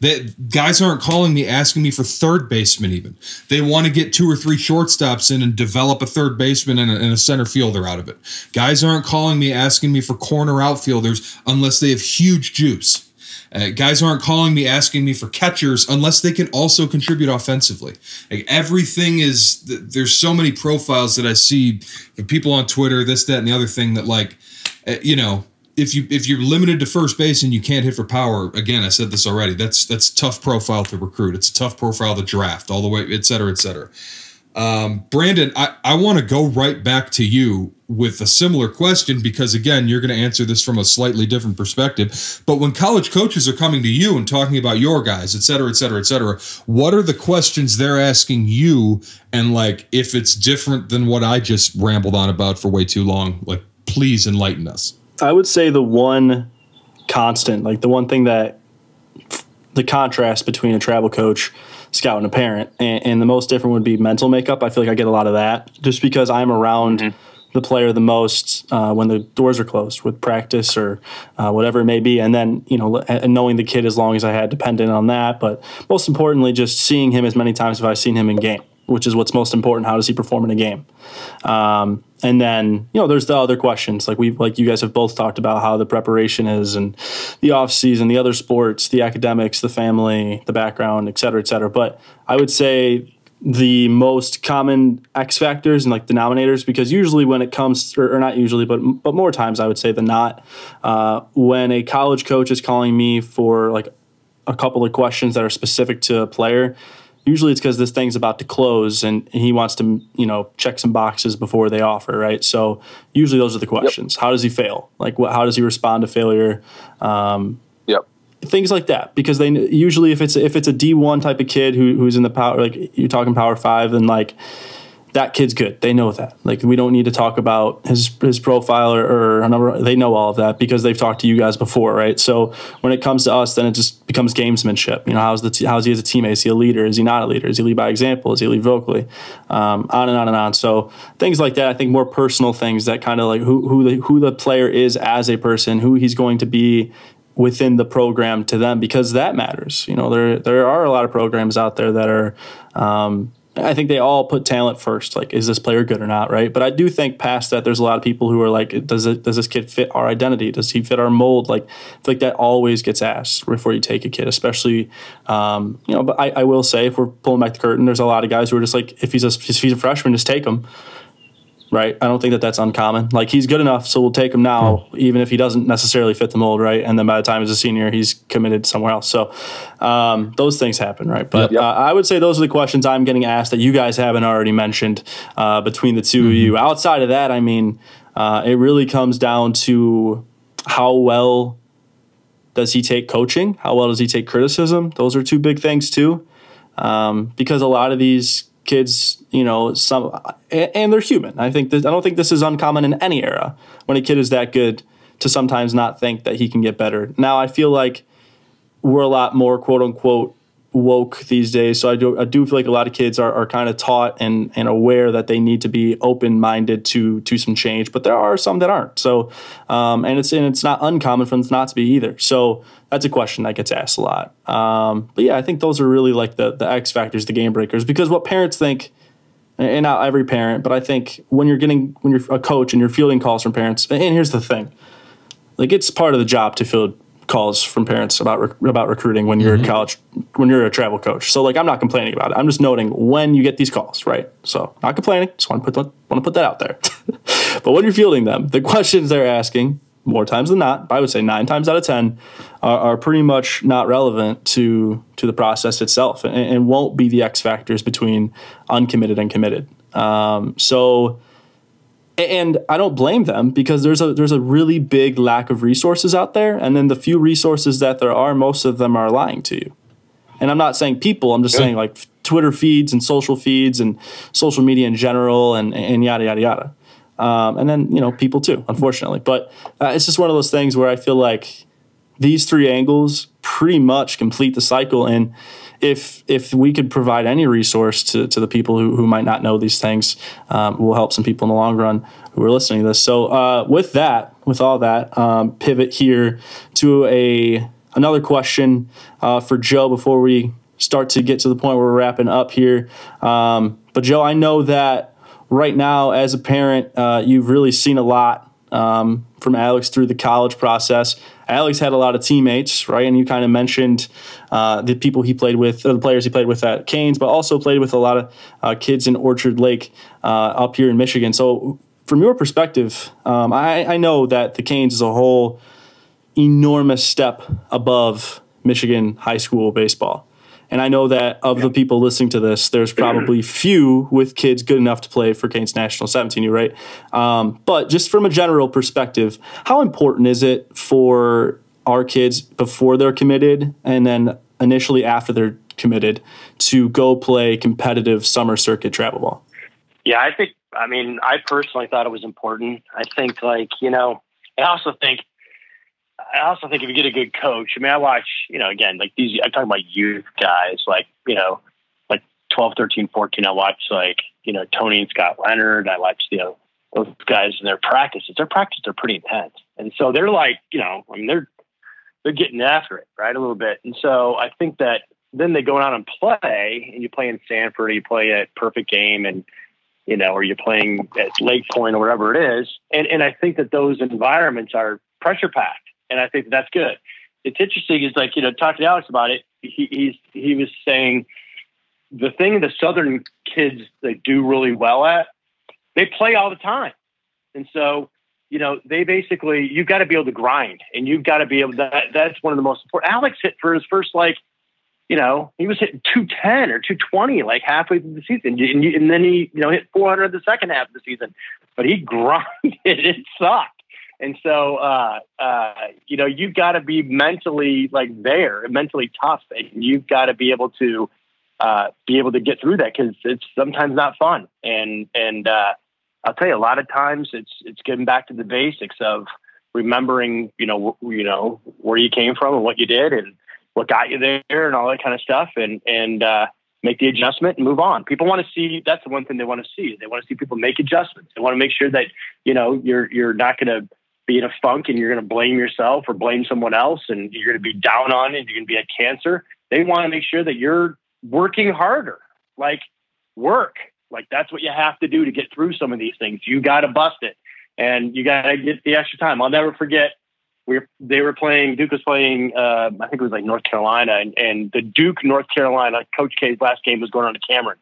That guys aren't calling me asking me for third baseman even. They want to get two or three shortstops in and develop a third baseman and a, and a center fielder out of it. Guys aren't calling me asking me for corner outfielders unless they have huge juice. Uh, guys aren't calling me asking me for catchers unless they can also contribute offensively. Like everything is there's so many profiles that I see people on Twitter, this, that, and the other thing that like, uh, you know, if you if you're limited to first base and you can't hit for power, again, I said this already. That's that's tough profile to recruit. It's a tough profile to draft, all the way, et cetera, et cetera. Um, Brandon, I, I want to go right back to you with a similar question because again, you're going to answer this from a slightly different perspective. But when college coaches are coming to you and talking about your guys, et cetera, et cetera, et cetera, what are the questions they're asking you? And like, if it's different than what I just rambled on about for way too long, like, please enlighten us. I would say the one constant, like the one thing that the contrast between a travel coach, scout, and a parent, and, and, the most different would be mental makeup. I feel like I get a lot of that just because I'm around mm-hmm. the player the most uh, when the doors are closed with practice or uh, whatever it may be, and then you know, and knowing the kid as long as I had dependent on that. But most importantly, just seeing him as many times as I've seen him in game which is what's most important. How does he perform in a game? Um, and then you know, there's the other questions like we like you guys have both talked about how the preparation is and the off season, the other sports, the academics, the family, the background, et cetera, et cetera. But I would say the most common X factors and like denominators because usually when it comes or, or, not usually but but more times I would say than not uh, when a college coach is calling me for like a couple of questions that are specific to a player usually it's because this thing's about to close and he wants to you know check some boxes before they offer right? So usually those are the questions. Yep. how does he fail? Like what, how does he respond to failure? Um, yep. things like that. Because they usually if it's if it's a d1 type of kid who, who's in the power like you're talking power five then like that kid's good. They know that. Like we don't need to talk about his his profile or, or number. They know all of that because they've talked to you guys before, right? So when it comes to us, then it just becomes gamesmanship. You know, how's the t- how's he as a teammate? Is he a leader? Is he not a leader? Is he lead by example? Is he lead vocally? Um, on and on and on. So things like that. I think more personal things that kind of like who who the who the player is as a person, who he's going to be within the program to them because that matters. You know, there there are a lot of programs out there that are um, I think they all put talent first. Like, is this player good or not, right? But I do think past that, there's a lot of people who are like, does it does this kid fit our identity? Does he fit our mold? Like, like that always gets asked before you take a kid, especially, um, you know. But I, I will say, if we're pulling back the curtain, there's a lot of guys who are just like, if he's a if he's a freshman, just take him right? I don't think that that's uncommon. Like he's good enough, so we'll take him now, mm. even if he doesn't necessarily fit the mold, right? And then by the time he's a senior, he's committed somewhere else. So um, those things happen, right? But yep. uh, I would say those are the questions I'm getting asked that you guys haven't already mentioned uh, between the 2 mm-hmm. of you. Outside of that, I mean, uh, it really comes down to how well does he take coaching? How well does he take criticism? Those are two big things too, um, because a lot of these kids, you know, some and they're human. I think that I don't think this is uncommon in any era when a kid is that good to sometimes not think that he can get better. Now I feel like we're a lot more quote unquote woke these days. So I do I do feel like a lot of kids are, are kind of taught and and aware that they need to be open minded to to some change, but there are some that aren't. So um, and it's and it's not uncommon for them not to be either. So that's a question that gets asked a lot. Um, but yeah, I think those are really like the the X factors, the game breakers, because what parents think. And not every parent, but I think when you're getting when you're a coach and you're fielding calls from parents, and here's the thing, like it's part of the job to field calls from parents about about recruiting when you're mm-hmm. a college when you're a travel coach. So like I'm not complaining about it. I'm just noting when you get these calls, right? So not complaining. Just want to put want to put that out there. but when you're fielding them, the questions they're asking more times than not, I would say nine times out of ten, are, are pretty much not relevant to to the process itself, and, and won't be the X factors between uncommitted and committed. Um, so and I don't blame them because there's a there's a really big lack of resources out there, and then the few resources that there are, most of them are lying to you. And I'm not saying people; I'm just yeah. saying like Twitter feeds and social feeds and social media in general, and and yada yada yada. Um, and then you know people too, unfortunately. But uh, it's just one of those things where I feel like these three angles pretty much complete the cycle and if if we could provide any resource to, to the people who, who might not know these things, um, will help some people in the long run who are listening to this. So uh, with that, with all that, um, pivot here to a another question uh, for Joe before we start to get to the point where we're wrapping up here. Um, but Joe, I know that right now as a parent, uh, you've really seen a lot um, from Alex through the college process. Alex had a lot of teammates, right? And you kind of mentioned uh, the people he played with, the players he played with at Canes, but also played with a lot of uh, kids in Orchard Lake uh, up here in Michigan. So, from your perspective, um, I, I know that the Canes is a whole enormous step above Michigan high school baseball. And I know that of the people listening to this, there's probably few with kids good enough to play for Canes National 17U, right? Um, but just from a general perspective, how important is it for our kids before they're committed and then initially after they're committed to go play competitive summer circuit travel ball? Yeah, I think, I mean, I personally thought it was important. I think, like, you know, I also think I also think if you get a good coach, I mean, I watch, you know, again, like these, I'm talking about youth guys, like, you know, like 12, 13, 14. I watch like, you know, Tony and Scott Leonard. I watch, you know, those guys in their practices. Their practices are pretty intense. And so they're like, you know, I mean, they're, they're getting after it, right? A little bit. And so I think that then they go out and play and you play in Sanford or you play at Perfect Game and, you know, or you're playing at Lake Point or whatever it is. And, and I think that those environments are pressure packed and I think that's good. It's interesting is like you know talking to Alex about it. He he's, he was saying the thing the Southern kids they do really well at they play all the time, and so you know they basically you've got to be able to grind and you've got to be able that that's one of the most important. Alex hit for his first like you know, he was hitting 210 or 220 like halfway through the season. And, and, then he, you know, hit 400 the second half of the season. But he grinded. It sucked. And so, uh, uh, you know, you've got to be mentally like there, mentally tough, and you've got to be able to uh, be able to get through that because it's sometimes not fun. And and uh, I'll tell you, a lot of times it's it's getting back to the basics of remembering, you know, w- you know where you came from and what you did and what got you there and all that kind of stuff, and and uh, make the adjustment and move on. People want to see that's the one thing they want to see. They want to see people make adjustments. They want to make sure that you know you're you're not going to be in a funk and you're going to blame yourself or blame someone else and you're going to be down on it, you're going to be a cancer. They want to make sure that you're working harder. Like work. Like that's what you have to do to get through some of these things. You got to bust it and you got to get the extra time. I'll never forget we were, they were playing Duke was playing uh, I think it was like North Carolina and, and the Duke North Carolina Coach K's last game was going on to Cameron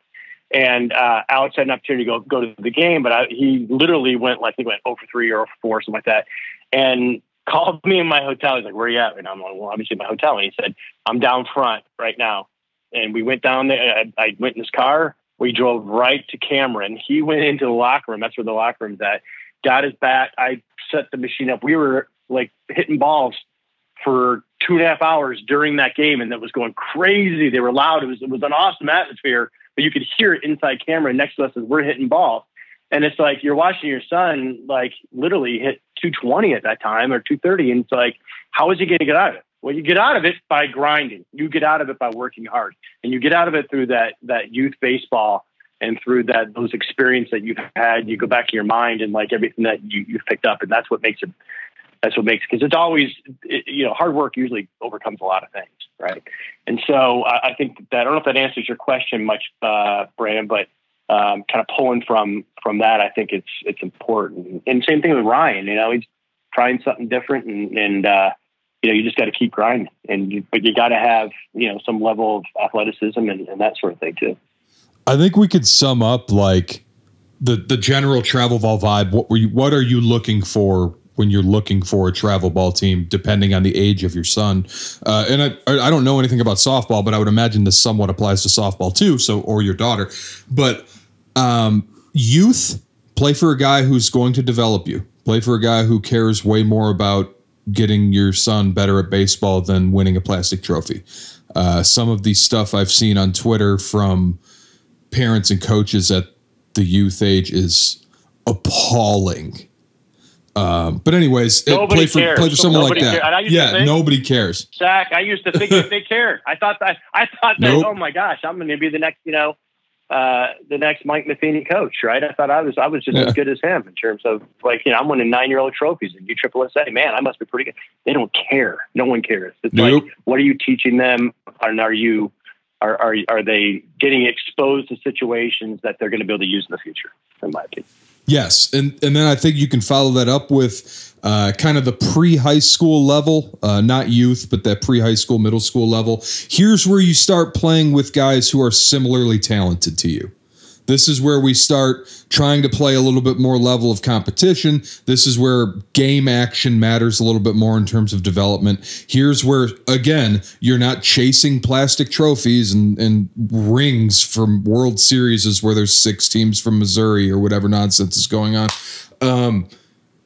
and uh, Alex had an opportunity to go go to the game, but I, he literally went like he went over three or four, something like that, and called me in my hotel. He's like, "Where are you at?" And I'm like, "Well, obviously my hotel." And he said, "I'm down front right now." And we went down there. I, I went in his car. We drove right to Cameron. He went into the locker room. That's where the locker room's at. Got his bat. I set the machine up. We were like hitting balls for two and a half hours during that game, and that was going crazy. They were loud. It was it was an awesome atmosphere but you could hear it inside Cameron next to us as we're hitting balls. And it's like you're watching your son like literally hit 220 at that time or 230. And it's like, how is he going to get out of it? Well, you get out of it by grinding. You get out of it by working hard, and you get out of it through that that youth baseball and through that those experience that you've had. You go back to your mind and like everything that you, you've picked up, and that's what makes it. That's what makes because it's always it, you know hard work usually overcomes a lot of things right? And so I, I think that I don't know if that answers your question much, uh, Brandon, but um, kind of pulling from from that, I think it's it's important. And same thing with Ryan. You know, he's trying something different, and, and uh, you know, you just got to keep grinding, and you, but you got to have you know some level of athleticism and, and that sort of thing too. I think we could sum up like the the general travel ball vibe. What were you? What are you looking for when you're looking for a travel ball team, depending on the age of your son? Uh, and I I don't know anything about softball, but I would imagine this somewhat applies to softball too. So or your daughter, but um, youth play for a guy who's going to develop you. Play for a guy who cares way more about getting your son better at baseball than winning a plastic trophy. Uh, some of the stuff I've seen on Twitter from parents and coaches at the youth age is appalling. Um, but anyways, nobody play for cares. play for someone nobody like that. Yeah, think, nobody cares. Zach, I used to think that they cared. I thought that I thought that. Nope. Oh my gosh, I'm going to be the next. You know, uh, the next Mike Matheny coach, right? I thought I was I was just Yeah. as good as him in terms of like you know I'm winning nine year old trophies and USSSA. Man, I must be pretty good. They don't care. No one cares. It's Nope. like what are you teaching them? And are you are are are they getting exposed to situations that they're going to be able to use in the future? In my opinion. Yes, and and then I think you can follow that up with uh, kind of the pre high school level, uh, not youth, but that pre high school, middle school level. Here's where you start playing with guys who are similarly talented to you. This is where we start trying to play a little bit more level of competition. This is where game action matters a little bit more in terms of development. Here's where, again, you're not chasing plastic trophies and, and rings from World Series is where there's six teams from Missouri or whatever nonsense is going on. Um,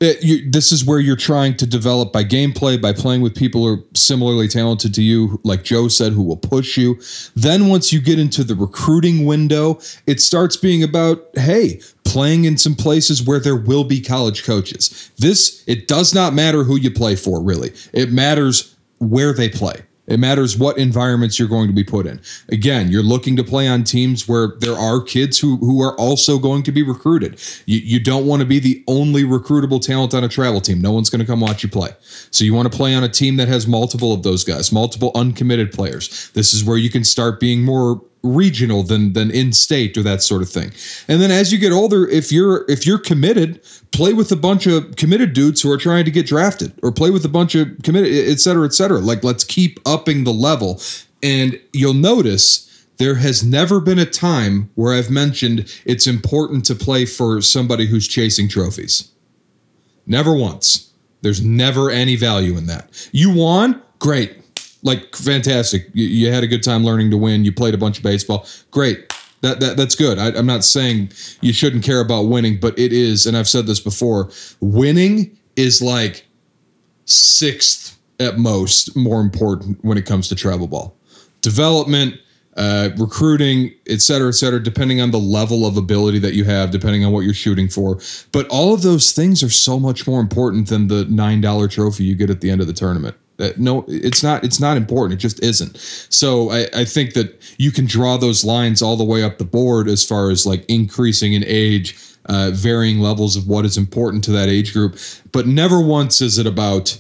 it, you, this is where you're trying to develop by gameplay, by playing with people who are similarly talented to you, like Joe said, who will push you. Then once you get into the recruiting window, it starts being about, hey, playing in some places where there will be college coaches. This, it does not matter who you play for, really. It matters where they play. It matters what environments you're going to be put in. Again, you're looking to play on teams where there are kids who who are also going to be recruited. You, you don't want to be the only recruitable talent on a travel team. No one's going to come watch you play. So you want to play on a team that has multiple of those guys, multiple uncommitted players. This is where you can start being more regional than than in state or that sort of thing. And then as you get older, if you're if you're committed, play with a bunch of committed dudes who are trying to get drafted, or play with a bunch of committed, et cetera, et cetera. Like let's keep upping the level. And you'll notice there has never been a time where I've mentioned it's important to play for somebody who's chasing trophies. Never once. There's never any value in that. You won, great like fantastic. You, you had a good time learning to win. You played a bunch of baseball. Great. That, that that's good. I, I'm not saying you shouldn't care about winning, but it is, and I've said this before. Winning is like sixth at most more important when it comes to travel ball development, uh, recruiting, et cetera, et cetera, depending on the level of ability that you have, depending on what you're shooting for. But all of those things are so much more important than the nine dollar trophy you get at the end of the tournament. Uh, no, it's not. It's not important. It just isn't. So I, I think that you can draw those lines all the way up the board as far as like increasing in age, uh, varying levels of what is important to that age group. But never once is it about,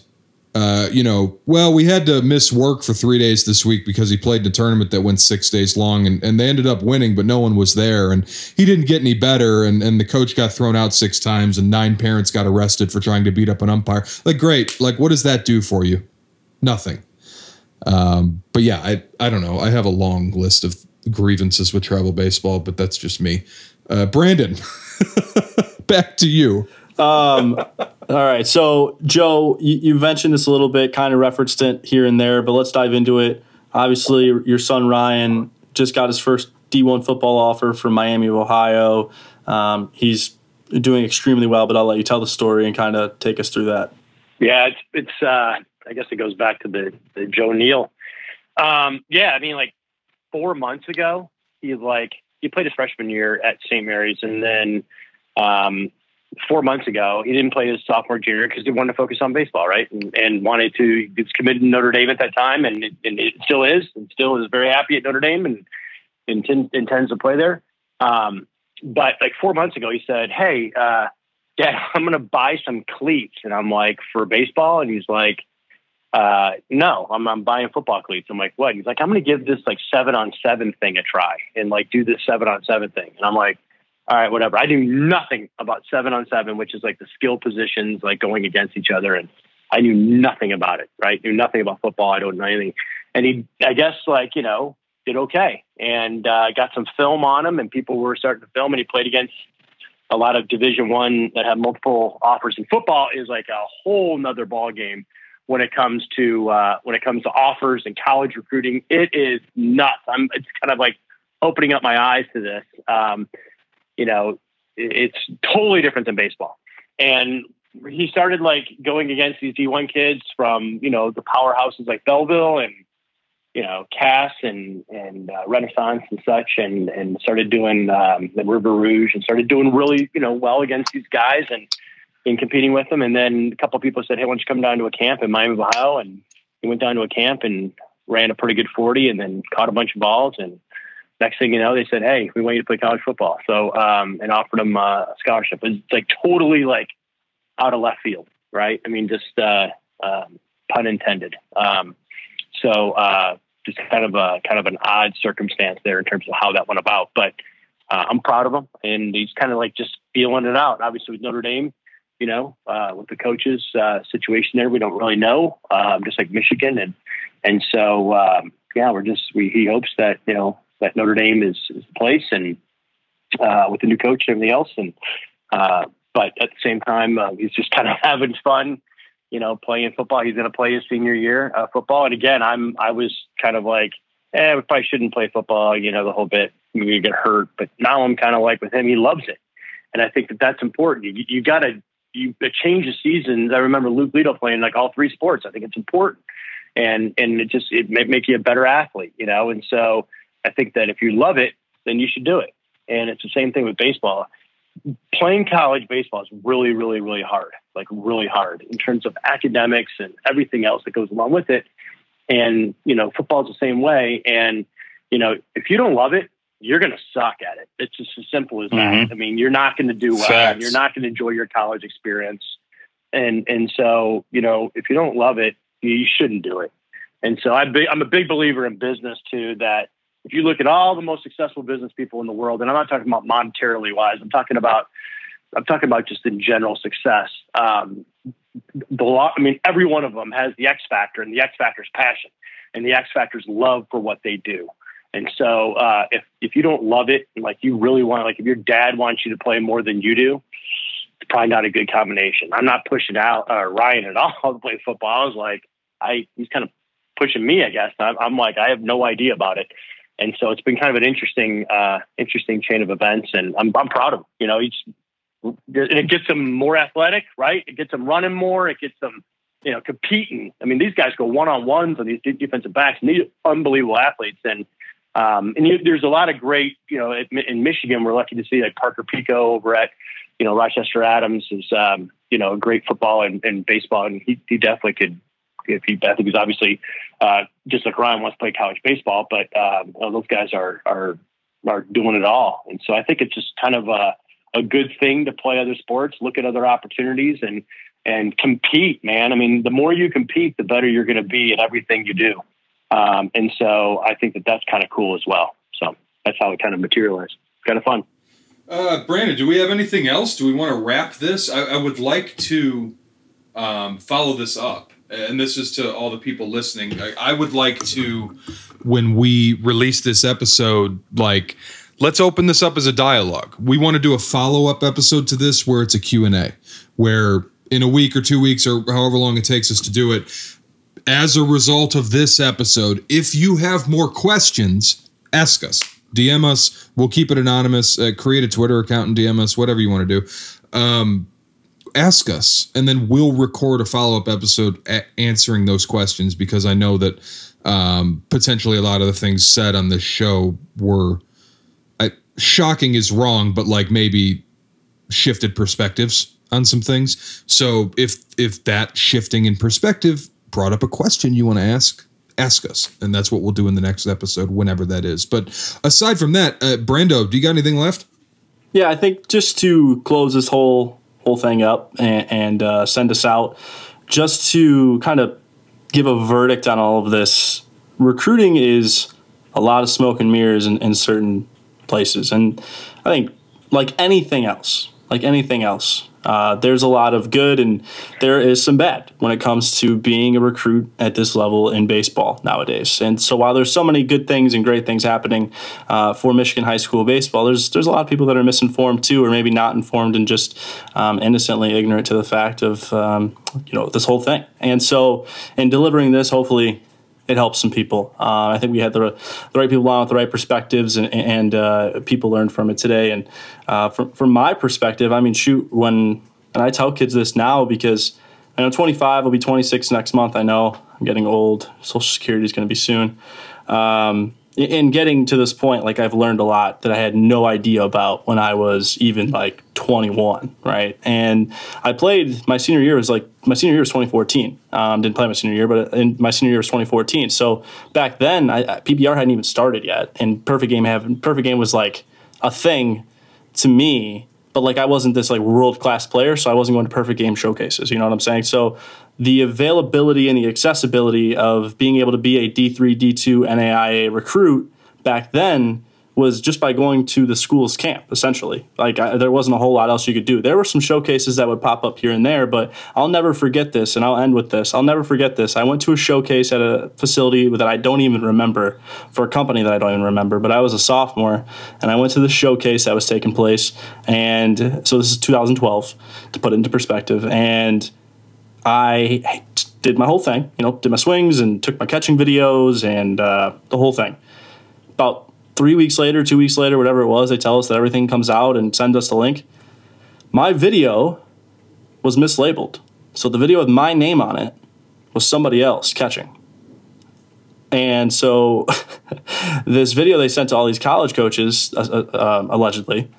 uh, you know, well, we had to miss work for three days this week because he played in a tournament that went six days long, and, and they ended up winning, but no one was there, and he didn't get any better, and and the coach got thrown out six times, and nine parents got arrested for trying to beat up an umpire. Like, great. Like, what does that do for you? Nothing. Um, but yeah, I I don't know. I have a long list of grievances with travel baseball, but that's just me. Uh, Brandon, back to you. Um, all right. So, Joe, you, you mentioned this a little bit, kind of referenced it here and there, but let's dive into it. Obviously, your son Ryan just got his first D1 football offer from Miami of Ohio. Um, he's doing extremely well, but I'll let you tell the story and kind of take us through that. Yeah, it's it's. Uh, I guess it goes back to the the Joe Neal. Um, yeah, I mean, like four months ago, he like he played his freshman year at St. Mary's, and then um, four months ago, he didn't play his sophomore junior because he wanted to focus on baseball, right? And, and wanted to. He was committed to Notre Dame at that time, and it, and it still is, and still is very happy at Notre Dame, and intend, intends to play there. Um, but like four months ago, he said, "Hey, uh, Dad, I'm going to buy some cleats," and I'm like, "For baseball?" And he's like uh, no, I'm, I'm buying football cleats. I'm like, what? He's like, I'm going to give this like seven on seven thing a try and like do this seven on seven thing. And I'm like, all right, whatever. I do nothing about seven on seven, which is like the skill positions, like going against each other. And I knew nothing about it, right? Knew nothing about football. I don't know anything. And he, I guess, like you know, did okay and uh, got some film on him, and people were starting to film. And he played against a lot of Division One that have multiple offers. And football is like a whole nother ball game when it comes to uh, when it comes to offers and college recruiting. It is nuts. I'm. It's kind of like opening up my eyes to this. Um, you know, it's totally different than baseball. And he started like going against these D1 kids from, you know, the powerhouses like Belleville and, you know, Cass and, and uh, Renaissance and such, and, and started doing um, the River Rouge and started doing really, you know, well against these guys and, and competing with them. And then a couple people said, Hey, why don't you come down to a camp in Miami, Ohio? And he went down to a camp and ran a pretty good 40 and then caught a bunch of balls. And next thing you know, they said, Hey, we want you to play college football. So, um, and offered him uh, a scholarship. It's like totally like, out of left field, right? I mean, just uh, uh, pun intended. Um, so uh, just kind of a kind of an odd circumstance there in terms of how that went about. But uh, I'm proud of him, and he's kind of like just feeling it out. Obviously, with Notre Dame, you know, uh, with the coaches uh, situation there, we don't really know, um, just like Michigan, and and so um, yeah, we're just we, he hopes that you know that Notre Dame is, is the place, and with the new coach and everything else, and but at the same time, uh, he's just kind of having fun, you know, playing football. He's going to play his senior year uh, football. And again, I'm I was kind of like, eh, we probably shouldn't play football, you know, the whole bit. We get hurt. But now I'm kind of like with him, he loves it, and I think that that's important. You, you got to you change the seasons. I remember Luke Leto playing like all three sports. I think it's important, and and it just it may make you a better athlete, you know. And so I think that if you love it, then you should do it. And it's the same thing with baseball playing college baseball is really, really, really hard, like really hard in terms of academics and everything else that goes along with it. And, you know, football is the same way. And, you know, if you don't love it, you're going to suck at it. It's just as simple as mm-hmm. that. I mean, you're not going to do well and you're not going to enjoy your college experience. And, and so, you know, if you don't love it, you shouldn't do it. And so I I'm a big believer in business too, that if you look at all the most successful business people in the world, and I'm not talking about monetarily wise, I'm talking about I'm talking about just in general success. Um, the law, I mean, every one of them has the X factor, and the X factor is passion, and the X factor is love for what they do. And so, uh, if if you don't love it, like you really want, like if your dad wants you to play more than you do, it's probably not a good combination. I'm not pushing out uh, Ryan at all to play football. I was like, I he's kind of pushing me, I guess. I'm, I'm like, I have no idea about it and so it's been kind of an interesting, uh, interesting chain of events, and I'm, I'm proud of him. You know, each and it gets them more athletic, right? It gets them running more. It gets them, you know, competing. I mean, these guys go one on ones on these defensive backs, and these unbelievable athletes. And um, and you, there's a lot of great, you know, in Michigan, we're lucky to see like Parker Pico over at, you know, Rochester Adams is, um, you know, a great football and, and baseball, and he, he definitely could if he, I think he's obviously uh, just like Ryan wants to play college baseball, but um, those guys are are are doing it all, and so I think it's just kind of a a good thing to play other sports, look at other opportunities, and and compete, man. I mean, the more you compete, the better you're going to be at everything you do, um, and so I think that that's kind of cool as well. So that's how it kind of materialized. Kind of fun. Uh, Brandon, do we have anything else? Do we want to wrap this? I, I would like to um, follow this up and this is to all the people listening. I, I would like to, when we release this episode, like let's open this up as a dialogue. We want to do a follow up episode to this where it's a Q and A, where in a week or two weeks or however long it takes us to do it, as a result of this episode, if you have more questions, ask us. DM us. We'll keep it anonymous. Uh, create a Twitter account and DM us. Whatever you want to do. Um, ask us, and then we'll record a follow up episode a- answering those questions because I know that um, potentially a lot of the things said on this show were I, shocking is wrong, but like maybe shifted perspectives on some things. So if if that shifting in perspective brought up a question you want to ask, ask us, and that's what we'll do in the next episode, whenever that is. But aside from that, uh, Brando, do you got anything left? Yeah, I think just to close this whole whole thing up and, and uh, send us out just to kind of give a verdict on all of this. Recruiting is a lot of smoke and mirrors in, in certain places. And I think, like anything else, like anything else, Uh, there's a lot of good and there is some bad when it comes to being a recruit at this level in baseball nowadays. And so while there's so many good things and great things happening uh, for Michigan high school baseball, there's there's a lot of people that are misinformed too, or maybe not informed and just um, innocently ignorant to the fact of um, you know this whole thing. And so in delivering this, hopefully it helps some people. Uh, I think we had the, the right people on with the right perspectives, and, and uh, people learned from it today. And uh, from, from my perspective, I mean, shoot, when and I tell kids this now because I know 25, I'll be 26 next month. I know I'm getting old. Social Security is going to be soon. Um, in getting to this point, like I've learned a lot that I had no idea about when I was even like 21, right? And I played my senior year was like my senior year was 2014. Um, didn't play my senior year, but in my senior year was 2014. So back then, I, PBR hadn't even started yet, and Perfect Game have Perfect Game was like a thing to me. But like I wasn't this like world class player, so I wasn't going to Perfect Game showcases. You know what I'm saying? So the availability and the accessibility of being able to be a D3, D2 NAIA recruit back then was just by going to the school's camp, essentially. Like, I, there wasn't a whole lot else you could do. There were some showcases that would pop up here and there, but I'll never forget this, and I'll end with this. I'll never forget this. I went to a showcase at a facility that I don't even remember for a company that I don't even remember, but I was a sophomore, and I went to the showcase that was taking place. And so this is 2012, to put it into perspective. And I did my whole thing, you know, did my swings and took my catching videos and uh, the whole thing. About three weeks later, two weeks later, whatever it was, they tell us that everything comes out and send us the link. My video was mislabeled. So the video with my name on it was somebody else catching. And so this video they sent to all these college coaches, uh, uh, allegedly,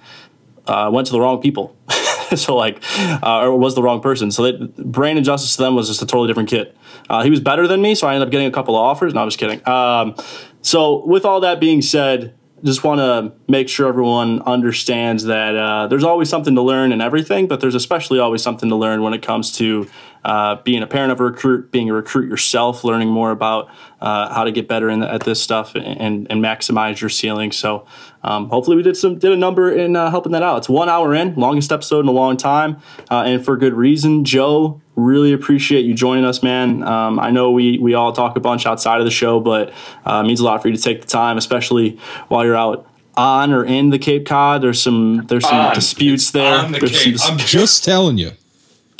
uh, went to the wrong people. so like, uh, or was the wrong person. So that brain injustice to them was just a totally different kid. Uh, he was better than me, so I ended up getting a couple of offers. No, I'm just kidding. Um, so with all that being said, just want to make sure everyone understands that uh, there's always something to learn in everything, but there's especially always something to learn when it comes to uh, being a parent of a recruit, being a recruit yourself, learning more about uh, how to get better the, at this stuff and, and maximize your ceiling. So um, hopefully we did some did a number in uh, helping that out. It's one hour in, longest episode in a long time, uh, and for good reason. Joe, really appreciate you joining us, man. Um, I know we we all talk a bunch outside of the show, but uh, it means a lot for you to take the time, especially while you're out on or in the Cape Cod. There's some there's some on. disputes there. The some I'm just telling you.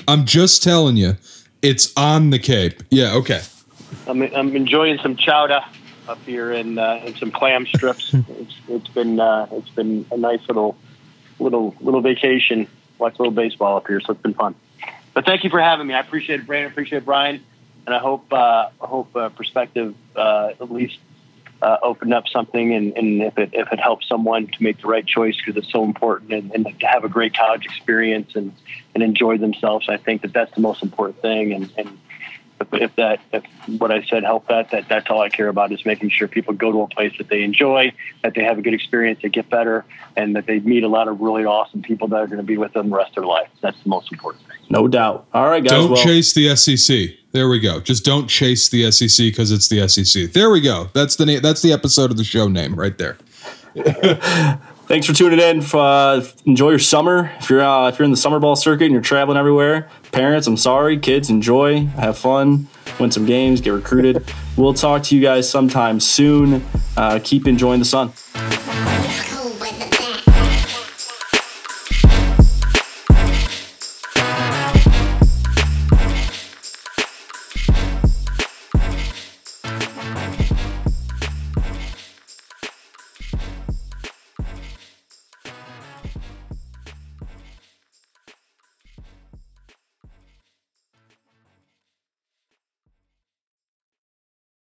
I'm just telling you. It's on the Cape. Yeah. Okay. I'm I'm enjoying some chowder up here and uh, and some clam strips. it's it's been uh, it's been a nice little little little vacation. Watch a little baseball up here, so it's been fun. But thank you for having me. I appreciate it, Brandon. Appreciate it, Brian, and I hope uh, I hope uh, perspective uh, at least uh, opened up something, and, and if it if it helps someone to make the right choice because it's so important, and, and, to have a great college experience and and enjoy themselves. I think that that's the most important thing, and, and if, if that if what I said helped that, that that's all I care about is making sure people go to a place that they enjoy, that they have a good experience, they get better, and that they meet a lot of really awesome people that are going to be with them the rest of their life. That's the most important thing. No doubt. All right, guys. Don't well, chase the SEC. There we go. Just don't chase the SEC because it's the SEC. There we go. That's the name. That's the episode of the show name right there. Thanks for tuning in. Uh, enjoy your summer. If you're uh, if you're in the summer ball circuit and you're traveling everywhere, parents, I'm sorry. Kids, enjoy, have fun, win some games, get recruited. We'll talk to you guys sometime soon. Uh, keep enjoying the sun.